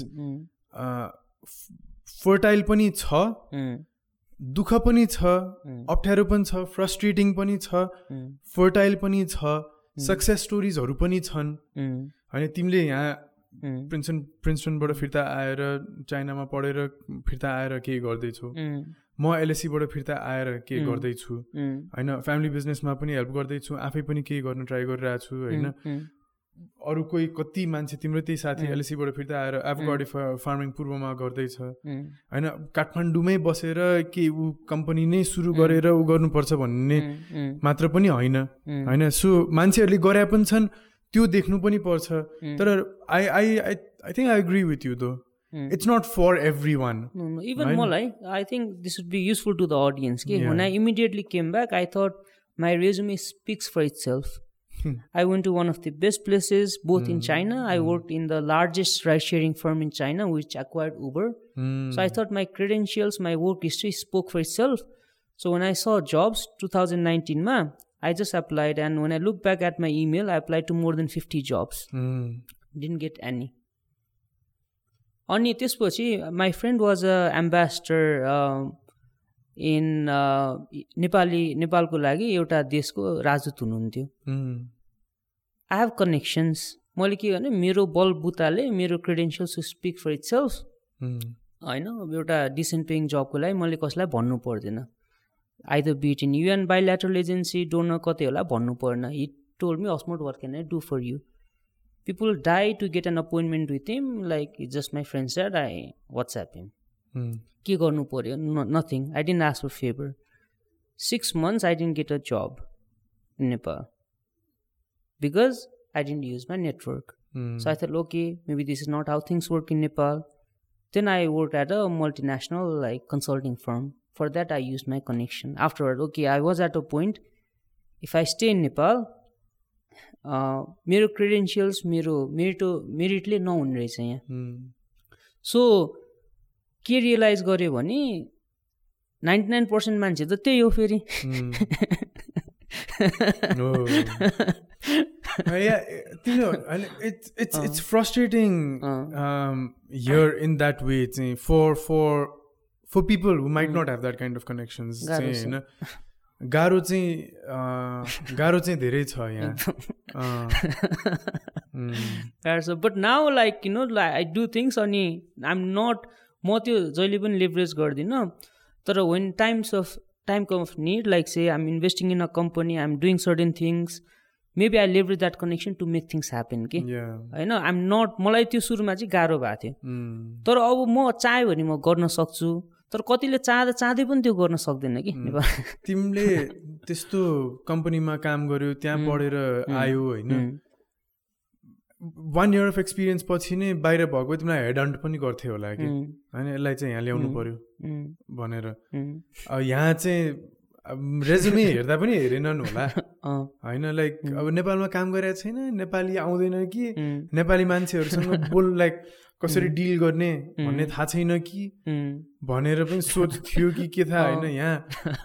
फर्टाइल पनि छ दुःख पनि छ अप्ठ्यारो पनि छ फ्रस्ट्रेटिङ पनि छ फर्टाइल पनि छ सक्सेस स्टोरिजहरू पनि छन्। होइन तिमीले यहाँ प्रिन्सन प्रिन्सटनबाट फिर्ता आएर चाइनामा पढेर फिर्ता आएर केही गर्दैछौ? म एलएसीबाट फिर्ता आएर के गर्दैछु? होइन फ्यामिली बिजनेसमा पनि हेल्प गर्दैछु आफै पनि केही गर्न ट्राई गरिरहेको छु होइन? अरू कोही कति मान्छे तिम्रो त्यही साथी एलएसीबाट फिर्ता आएर एभगाडी फार्मिङ पूर्वमा गर्दैछ। होइन काठमाडौँमै बसेर के ऊ कम्पनी नै सुरु गरेर ऊ गर्नुपर्छ भन्ने मात्र पनि होइन। होइन सो मान्छेहरूले गरे पनि छन् त्यो देख्नु पनि पर्छ। तर I I I I think I agree with you though it's not for everyone no, no. even right? Molai, i think this would be useful to the audience okay? yeah. when i immediately came back i thought my resume speaks for itself i went to one of the best places both mm. in china i mm. worked in the largest ride sharing firm in china which acquired uber mm. so i thought my credentials my work history spoke for itself so when i saw jobs 2019 ma I just applied, and when I look back at my email, I applied to more than 50 jobs. Mm. Didn't get any. अनि त्यसपछि my friend was a ambassador in Nepali नेपालको लागि एउटा देशको राजदूत हुनुहुन्थ्यो। I have connections मैले के भने मेरो बलबुताले मेरो credentials speak for itself होइन एउटा डिसेन्ट पेइङ जबको लागि मैले कसैलाई भन्नु पर्दैन। Either be it in UN bilateral agency donor कतै होला भन्नु पर्दैन he told me almost work can I do for you people die to get an appointment with him like it's just my friend said i whatsapp him के गर्नु पऱ्यो nothing I didn't ask for favour six months I didn't get a job in Nepal because I didn't use my network so I thought okay maybe this is not how things work in Nepal then I worked at a multinational like consulting firm. For that, I used my connection. Afterward, okay, I was at a point. If I stay in Nepal, मेरो credentials मेरो मेरिटो मेरिटले नहुने रहेछ यहाँ। So के realize गर्यो भने नाइन्टी नाइन पर्सेन्ट मान्छे त त्यही हो फेरि। It's it's it's frustrating here in that way चाहिँ for for for people who. Might not have that kind of connections चाहिँ। होइन गाह्रो चाहिँ गाह्रो चाहिँ धेरै छ यहाँ। अँ, उम्, but now like you know I do things अनि आइएम नट म त्यो जहिले पनि लेभरेज गर्दिनँ। तर when times of time of need like say I'm investing in a company I'm doing certain things maybe I leverage that connection to make things happen कि होइन I'm not मलाई त्यो सुरुमा चाहिँ गाह्रो भएको थियो। तर अब म चाह्यो भने म गर्न सक्छु। तर कतिले चाहँदा चाहँदै पनि त्यो गर्न सक्दैन कि? नेपाल तिमीले त्यस्तो कम्पनीमा काम गर्यो त्यहाँ पढेर आयो होइन? वान इयर अफ एक्सपिरियन्स पछि नै बाहिर भएको तिमीलाई हेड हन्ट पनि गर्थे होला कि? होइन यसलाई चाहिँ यहाँ ल्याउनु पर्यो भनेर। यहाँ चाहिँ रेजुमे हेर्दा पनि हेरेनन् होला। होइन लाइक अब नेपालमा काम गरेको छैन नेपाली आउँदैन कि नेपाली मान्छेहरूसँग बोल लाइक कसरी डिल गर्ने भन्ने थाहा छैन कि? भनेर पनि सोच थियो कि के थाहा होइन यहाँ।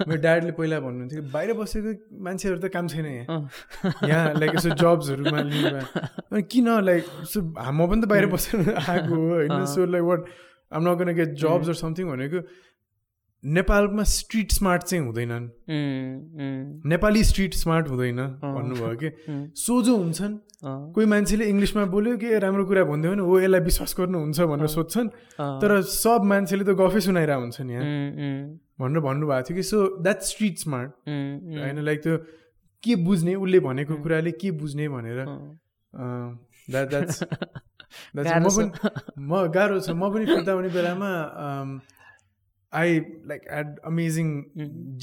मेरो ड्याडले पहिला भन्नुहुन्थ्यो कि बाहिर बसेको मान्छेहरू त काम छैन यहाँ। यहाँ लाइक यसो जब्सहरूमा लिनुमा किन लाइक सो म पनि त बाहिर बसेर आएको हो होइन? So like what am not gonna get jobs or something भनेको नेपालमा स्ट्रिट स्मार्ट चाहिँ हुँदैनन्। नेपाली स्ट्रिट स्मार्ट हुँदैन भन्नुभयो कि? सोझो हुन्छन् कोही मान्छेले इङ्ग्लिसमा बोल्यो कि राम्रो कुरा भनिदियो भने हो यसलाई विश्वास गर्नुहुन्छ भनेर सोध्छन्। तर सब मान्छेले त गफै सुनाइरहेको हुन्छन् यहाँ। भनेर भन्नुभएको थियो कि सो द्याट स्ट्रिट स्मार्ट होइन लाइक त्यो के बुझ्ने उसले भनेको कुराले के बुझ्ने भनेर। पनि म गाह्रो छ। म पनि फिर्ता हुने बेलामा I like had amazing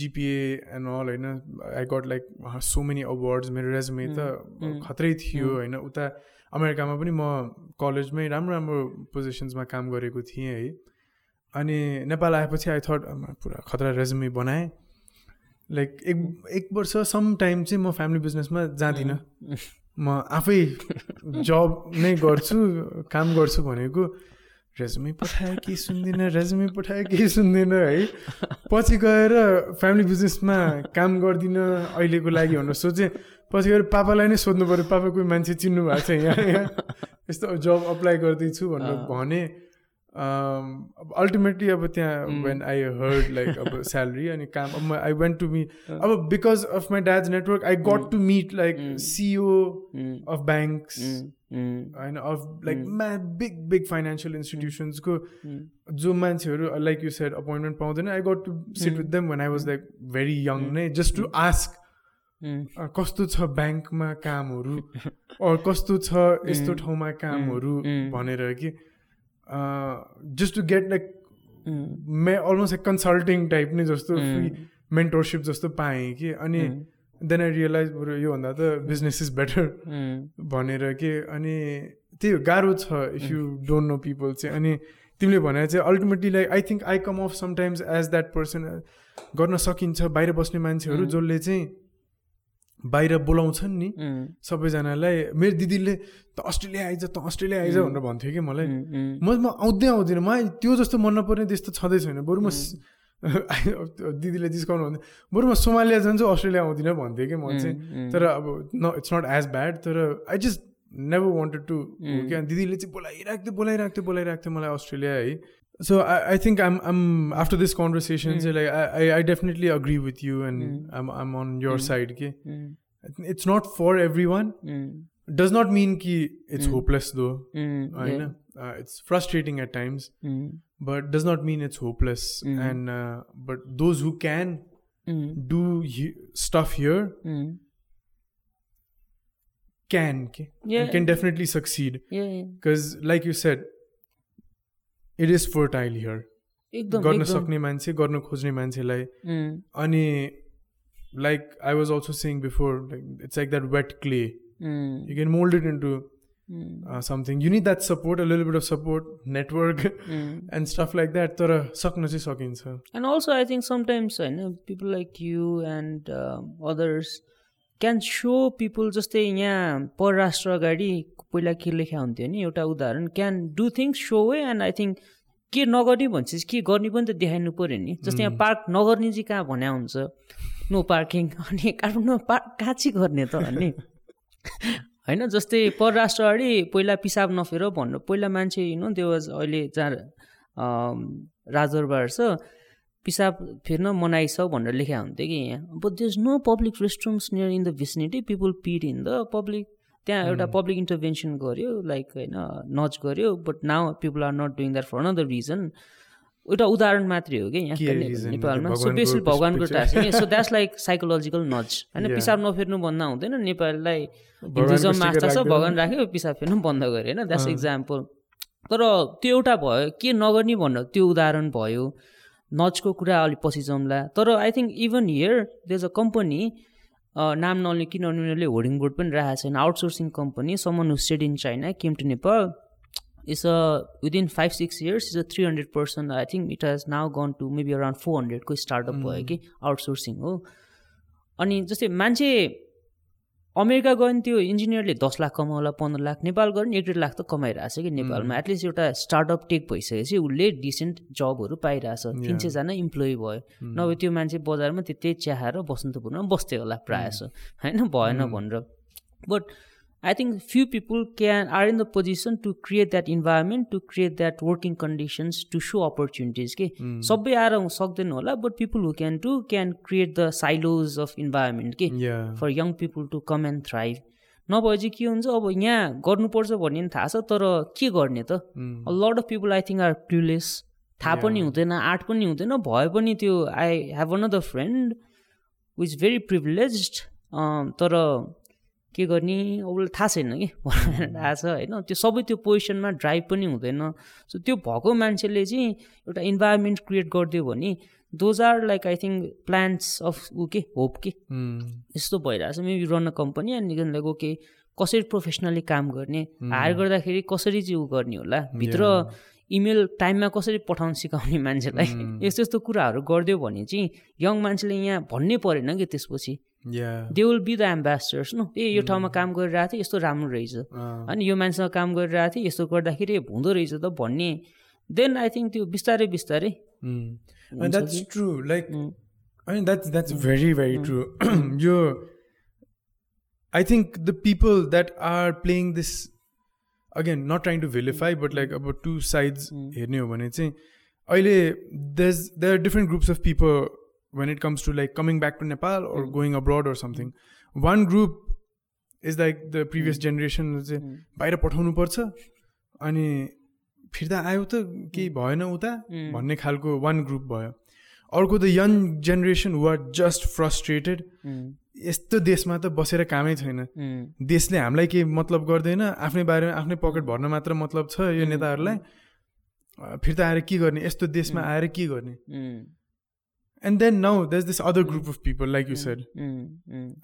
GPA and all होइन I got like so many awards मेरो रेजुमे त खत्रै थियो होइन उता अमेरिकामा पनि म कलेजमै राम्रो राम्रो पोजिसन्समा काम गरेको थिएँ है अनि नेपाल आएपछि आई थट पुरा खतरा रेजुमे बनाएँ लाइक एक एक वर्ष सम टाइम चाहिँ म फ्यामिली बिजनेसमा जाँदिनँ म आफै जब नै गर्छु काम गर्छु भनेको रेजुमे पठायो केही सुन्दिनँ रेजुमे पठायो केही सुन्दिनँ है? पछि गएर फ्यामिली बिजनेसमा काम गर्दिनँ अहिलेको लागि भनेर सोचेँ। पछि गएर पापालाई नै सोध्नु पऱ्यो पापा कोही मान्छे चिन्नु भएको छ यहाँ यहाँ? यस्तो जब अप्लाई गर्दैछु भनेर भने। अल्टिमेटली अब त्यहाँ वेन आई हर्ड लाइक अब स्यालेरी अनि काम अब आई वेन्ट टु मी अब because of my dad's network I got to meet like CEO of banks होइन अफ लाइक म्या बिग बिग फाइनेन्सियल इन्स्टिट्युसन्सको जो मान्छेहरू लाइक यु सेड अपोइन्टमेन्ट पाउँदैन। I got to sit with them one I was like very young नै just to ask कस्तो छ ब्याङ्कमा कामहरू? अर कस्तो छ यस्तो ठाउँमा कामहरू? भनेर कि just to get like may almost like consulting type नै जस्तो फ्री मेन्टरसिप जस्तो पाएँ कि अनि देन आई रियलाइज बरु योभन्दा त बिजनेस इज बेटर भनेर के अनि त्यही हो गाह्रो छ if you don't know people चाहिँ। अनि तिमीले भने चाहिँ ultimately like I think I come of sometimes as that person गर्न सकिन्छ बाहिर बस्ने मान्छेहरू जसले चाहिँ बाहिर बोलाउँछन् नि। सबैजनालाई मेरो दिदीले त अस्ट्रेलिया आइज त अस्ट्रेलिया आइज भनेर भन्थ्यो कि मलाई। म म आउँदै आउँदिनँ। मलाई त्यो जस्तो मन नपर्ने त्यस्तो छँदै छैन बरु म दिदीले जिस्काउनु भन्थ्यो बरु म सोमालिया जान्छु अस्ट्रेलिया आउँदिनँ भन्थ्यो कि म चाहिँ। तर अब न इट्स नट एज ब्याड तर I just never wanted to क्या दिदीले चाहिँ बोलाइरहेको थियो बोलाइरहेको थियो बोलाइरहेको थियो मलाई अस्ट्रेलिया है। so I, I think I'm I'm after this conversation, mm. so like I, I definitely agree with you and mm. I'm I'm on your mm. side. Okay, hmm. it's not for everyone. Hmm. Does not mean ki it's hmm. hopeless though. I yeah. know uh, it's frustrating at times, but does not mean it's hopeless. And uh, but those who can do he- stuff here can okay? yeah. and can definitely succeed. Yeah, because yeah. like you said, it is fertile here. एकदम गर्न एकदम सक्ने मान्छे गर्न खोज्ने मान्छेलाई उम्, अनि like I was also saying before like it's like that wet clay um, you can mould it into um, something you need that support a little bit of support network um. And stuff like that तर सक्न चाहिँ सकिन्छ And also, I think sometimes होइन people like you and uh, can show people जस्तै यहाँ परराष्ट्र अगाडि पहिला के लेखा हुन्थ्यो नि? एउटा उदाहरण can do things so way and I think के नगर्ने भन्छेपछि के गर्ने पनि त देखाइनु पऱ्यो नि। जस्तै यहाँ पार्क नगर्ने चाहिँ कहाँ भन्या हुन्छ? नो पार्किङ अनि काठमाडौँमा पार्क कहाँ चाहिँ गर्ने त अनि? होइन जस्तै परराष्ट्र अगाडि पहिला पिसाब नफेर भन्नु। पहिला मान्छे नो त्यो अहिले जहाँ राजदरबार छ। पिसाब फेर्न मनाइ छ भनेर लेखा हुन्थ्यो कि। यहाँ but there no public restrooms near in the vicinity people peed in the public त्यहाँ एउटा पब्लिक इन्टरभेन्सन गर्यो लाइक होइन नच गर्यो। But now people are not doing that for another reason एउटा उदाहरण मात्रै हो कि यहाँ नेपालमा। सो बेसी भगवान्को टास so that's like psychological nudge होइन पिसाब नफेर्नु भन्दा हुँदैन। नेपाललाई हिन्दुजम आस्था छ भगवान् राख्यो पिसाब फेर्नु बन्द गर्यो होइन द्याट्स इक्जाम्पल तर त्यो एउटा भयो के नगर्ने भनेर त्यो उदाहरण भयो। नचको कुरा अलिक पछि जाउँला तर I think even here there is a company नाम नलिने किनभने उनीहरूले होर्डिङ बोर्ड पनि राखेको छैन। Outsourcing company someone who stayed in China came to Nepal is a within five six years is a three hundred percent I think it has now gone to maybe around four हन्ड्रेडको startup भयो कि outsourcing हो। अनि जस्तै मान्छे America गयो भने त्यो इन्जिनियरले दस लाख कमाउला पन्ध्र लाख नेपाल गयो भने एक डेढ लाख त कमाइरहेको छ कि नेपालमा। एटलिस्ट एउटा स्टार्टअप टेक भइसकेपछि उसले डिसेन्ट जबहरू पाइरहेछ। तिन सयजना इम्प्लोइ भयो। नभए त्यो मान्छे बजारमा त्यही चिहाएर बसन्तपुरमा बस्थ्यो होला प्रायः होइन भएन भनेर। But I think few people can are in the position to create that environment to create that working conditions to so opportunities के सबै आएर सक्दैन होला but people who can to can create the silos of environment के for young people to come and thrive नभए चाहिँ के हुन्छ अब यहाँ गर्नुपर्छ भन्ने पनि थाहा छ तर के गर्ने त? Lot of people I think are clueless थाहा पनि हुँदैन आर्ट पनि हुँदैन। भए पनि त्यो I have on the friend with very privilege तर के गर्ने? अब थाहा छैन कि? थाहा छ होइन? त्यो सबै त्यो पोजिसनमा ड्राइभ पनि हुँदैन। सो त्यो भएको मान्छेले चाहिँ एउटा इन्भाइरोमेन्ट क्रिएट गरिदियो भने those are like I think plants of ऊ के? होप के? यस्तो भइरहेछ। Maybe run a company and like okay कसरी प्रोफेसनली काम गर्ने? हायर गर्दाखेरि कसरी चाहिँ ऊ गर्ने होला? भित्र इमेल टाइममा कसरी पठाउनु सिकाउने मान्छेलाई? यस्तो यस्तो कुराहरू गरिदियो भने चाहिँ यङ मान्छेले यहाँ भन्नै परेन कि त्यसपछि। They will be the ambassadors न ए यो ठाउँमा काम गरिरहेको थिएँ यस्तो राम्रो रहेछ। अनि यो मान्छेसँग काम गरिरहेको थिएँ यस्तो गर्दाखेरि हुँदो रहेछ त भन्ने। देन आई थिङ्क त्यो बिस्तारै बिस्तारै द्याट्स ट्रु लाइक होइन that's that's very very true यो I think the people that are playing this again not trying to vilify but like अब टु साइड्स हेर्ने हो भने चाहिँ अहिले these there different groups of people when it comes to like coming back to Nepal or mm. going abroad or something. One group is like the previous mm. generation चाहिँ बाहिर पठाउनु पर्छ अनि फिर्ता आयो त केही भएन उता भन्ने खालको वान ग्रुप भयो। अर्को the young generation were just frustrated यस्तो देशमा त बसेर कामै छैन। देशले हामीलाई केही मतलब गर्दैन आफ्नै बारेमा आफ्नै पकेट भर्न मात्र मतलब छ यो नेताहरूलाई। फिर्ता आएर के गर्ने? यस्तो देशमा आएर के गर्ने? and then now there's this other group of people like you said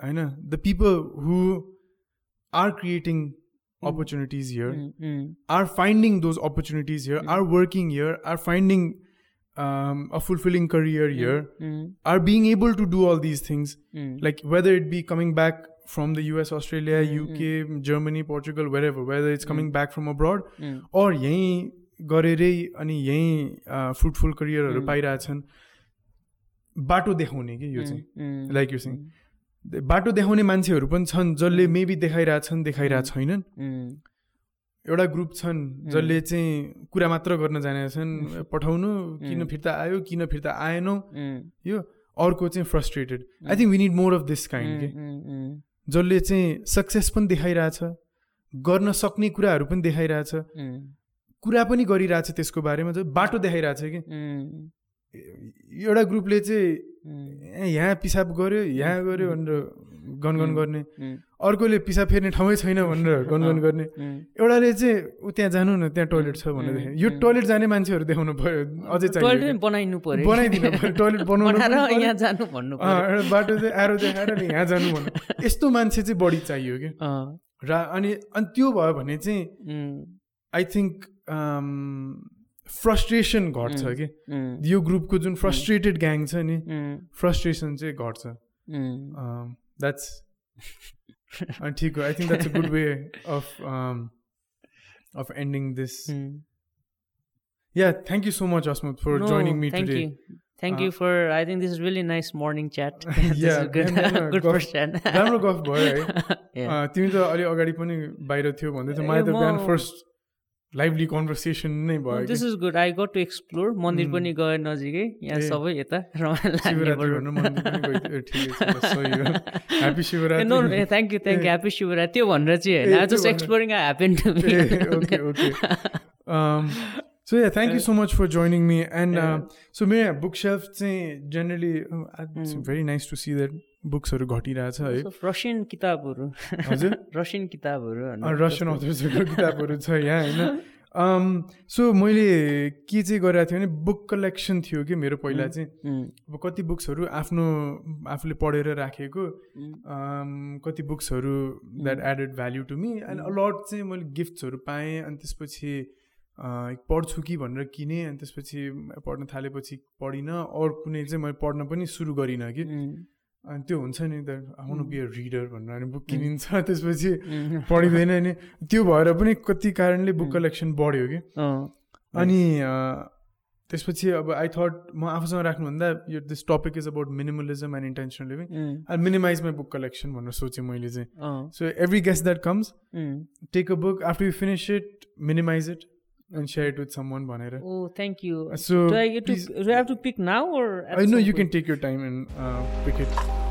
i know the people who are creating opportunities here are finding those opportunities here are working here are finding um, a fulfilling career here are being able to do all these things like whether it be coming back from the us australia uk germany portugal wherever whether it's coming back from abroad or यहीँ गरेरै अनि यहीँ fruitful करियरहरू पाइरहेछन् बाटो देखाउने कि यो चाहिँ? Like यो चाहिँ बाटो देखाउने मान्छेहरू पनि छन् जसले मेबी देखाइरहेछन् देखाइरहेको छैनन्। एउटा ग्रुप छन् जसले चाहिँ कुरा मात्र गर्न जानेछन् पठाउनु किन फिर्ता आयो किन फिर्ता आएनौ यो अर्को चाहिँ frustrated I think we need more of this kind के जसले चाहिँ सक्सेस पनि देखाइरहेछ गर्न सक्ने कुराहरू पनि देखाइरहेछ। कुरा पनि गरिरहेछ त्यसको बारेमा बाटो देखाइरहेछ कि? एउटा ग्रुपले चाहिँ यहाँ पिसाब गर्यो यहाँ गऱ्यो भनेर गनगन गर्ने। अर्कोले पिसाब फेर्ने ठाउँै छैन भनेर गनगन गर्ने। एउटाले चाहिँ ऊ त्यहाँ जानु न त्यहाँ टोइलेट छ भनेर यो टोइलेट जाने मान्छेहरू देखाउनु पऱ्यो अझै बनाइनु पऱ्यो बनाइदिनु पऱ्यो टोइलेट बनाउनु यहाँ जानु भन्नु एउटा बाटो चाहिँ एरो देखाएर यहाँ जानु भन्नु। यस्तो मान्छे चाहिँ बढी चाहियो कि र अनि अनि त्यो भयो भने चाहिँ आई थिङ्क फ्रस्ट्रेसन घट्छ कि यो ग्रुपको जुन फ्रस्ट्रेटेड ग्याङ छ नि फ्रस्ट्रेसन चाहिँ घट्छ द्याट्स अनि ठिक हो I think that's a good way of of ending this Uh, you for. I think this is really nice morning chat. this Yeah, is good. no, no, good गफ- first chat. राम्रो गफ भयो है तिमी त अलि अगाडि पनि बाहिर थियो भन्दै थियो मलाई त बिहान म- फर्स्ट लाइभली कन्भर्सेसन नै भयो this is good I got to explore मन्दिर पनि गए नजिकै। यहाँ। सबै यता thank you thank you happy Shivaratri. त्यो भनेर चाहिँ होइन। Just exploring I happen to me yeah, thank you so much for joining me. And uh, so मेरो bookshelf चाहिँ generally uh, it's very nice to see that बुक्सहरू घटिरहेछ है Russian किताबहरू हजुर रसियन किताबहरू? रसियन अथर्सहरूको किताबहरू छ यहाँ होइन सो मैले के चाहिँ गरिरहेको थिएँ भने बुक कलेक्सन थियो कि मेरो पहिला चाहिँ। उम्, अब कति बुक्सहरू आफ्नो आफूले पढेर राखेको um, कति बुक्सहरू that added value to me and a lot चाहिँ मैले गिफ्ट्सहरू पाएँ अनि त्यसपछि पढ्छु कि भनेर किनेँ अनि त्यसपछि पढ्न थालेपछि पढिनँ। अरू कुनै चाहिँ मैले पढ्न पनि सुरु गरिनँ कि। अनि त्यो हुन्छ नि त आउनु बी रिडर भनेर अनि बुक किनिन्छ। त्यसपछि पढिँदैन नि। त्यो भएर पनि कति कारणले बुक कलेक्सन बढ्यो कि। अनि त्यसपछि अब आई थट म आफूसँग राख्नुभन्दा यो this topic is about minimalism and intentional living I minimize my book collection भनेर सोचेँ मैले चाहिँ। So every guest that comes. Take a book after you finish it minimize it and share it with someone, Oh, thank you. So do I get to? Do I have to pick now or? I know you can take your time and uh, pick it.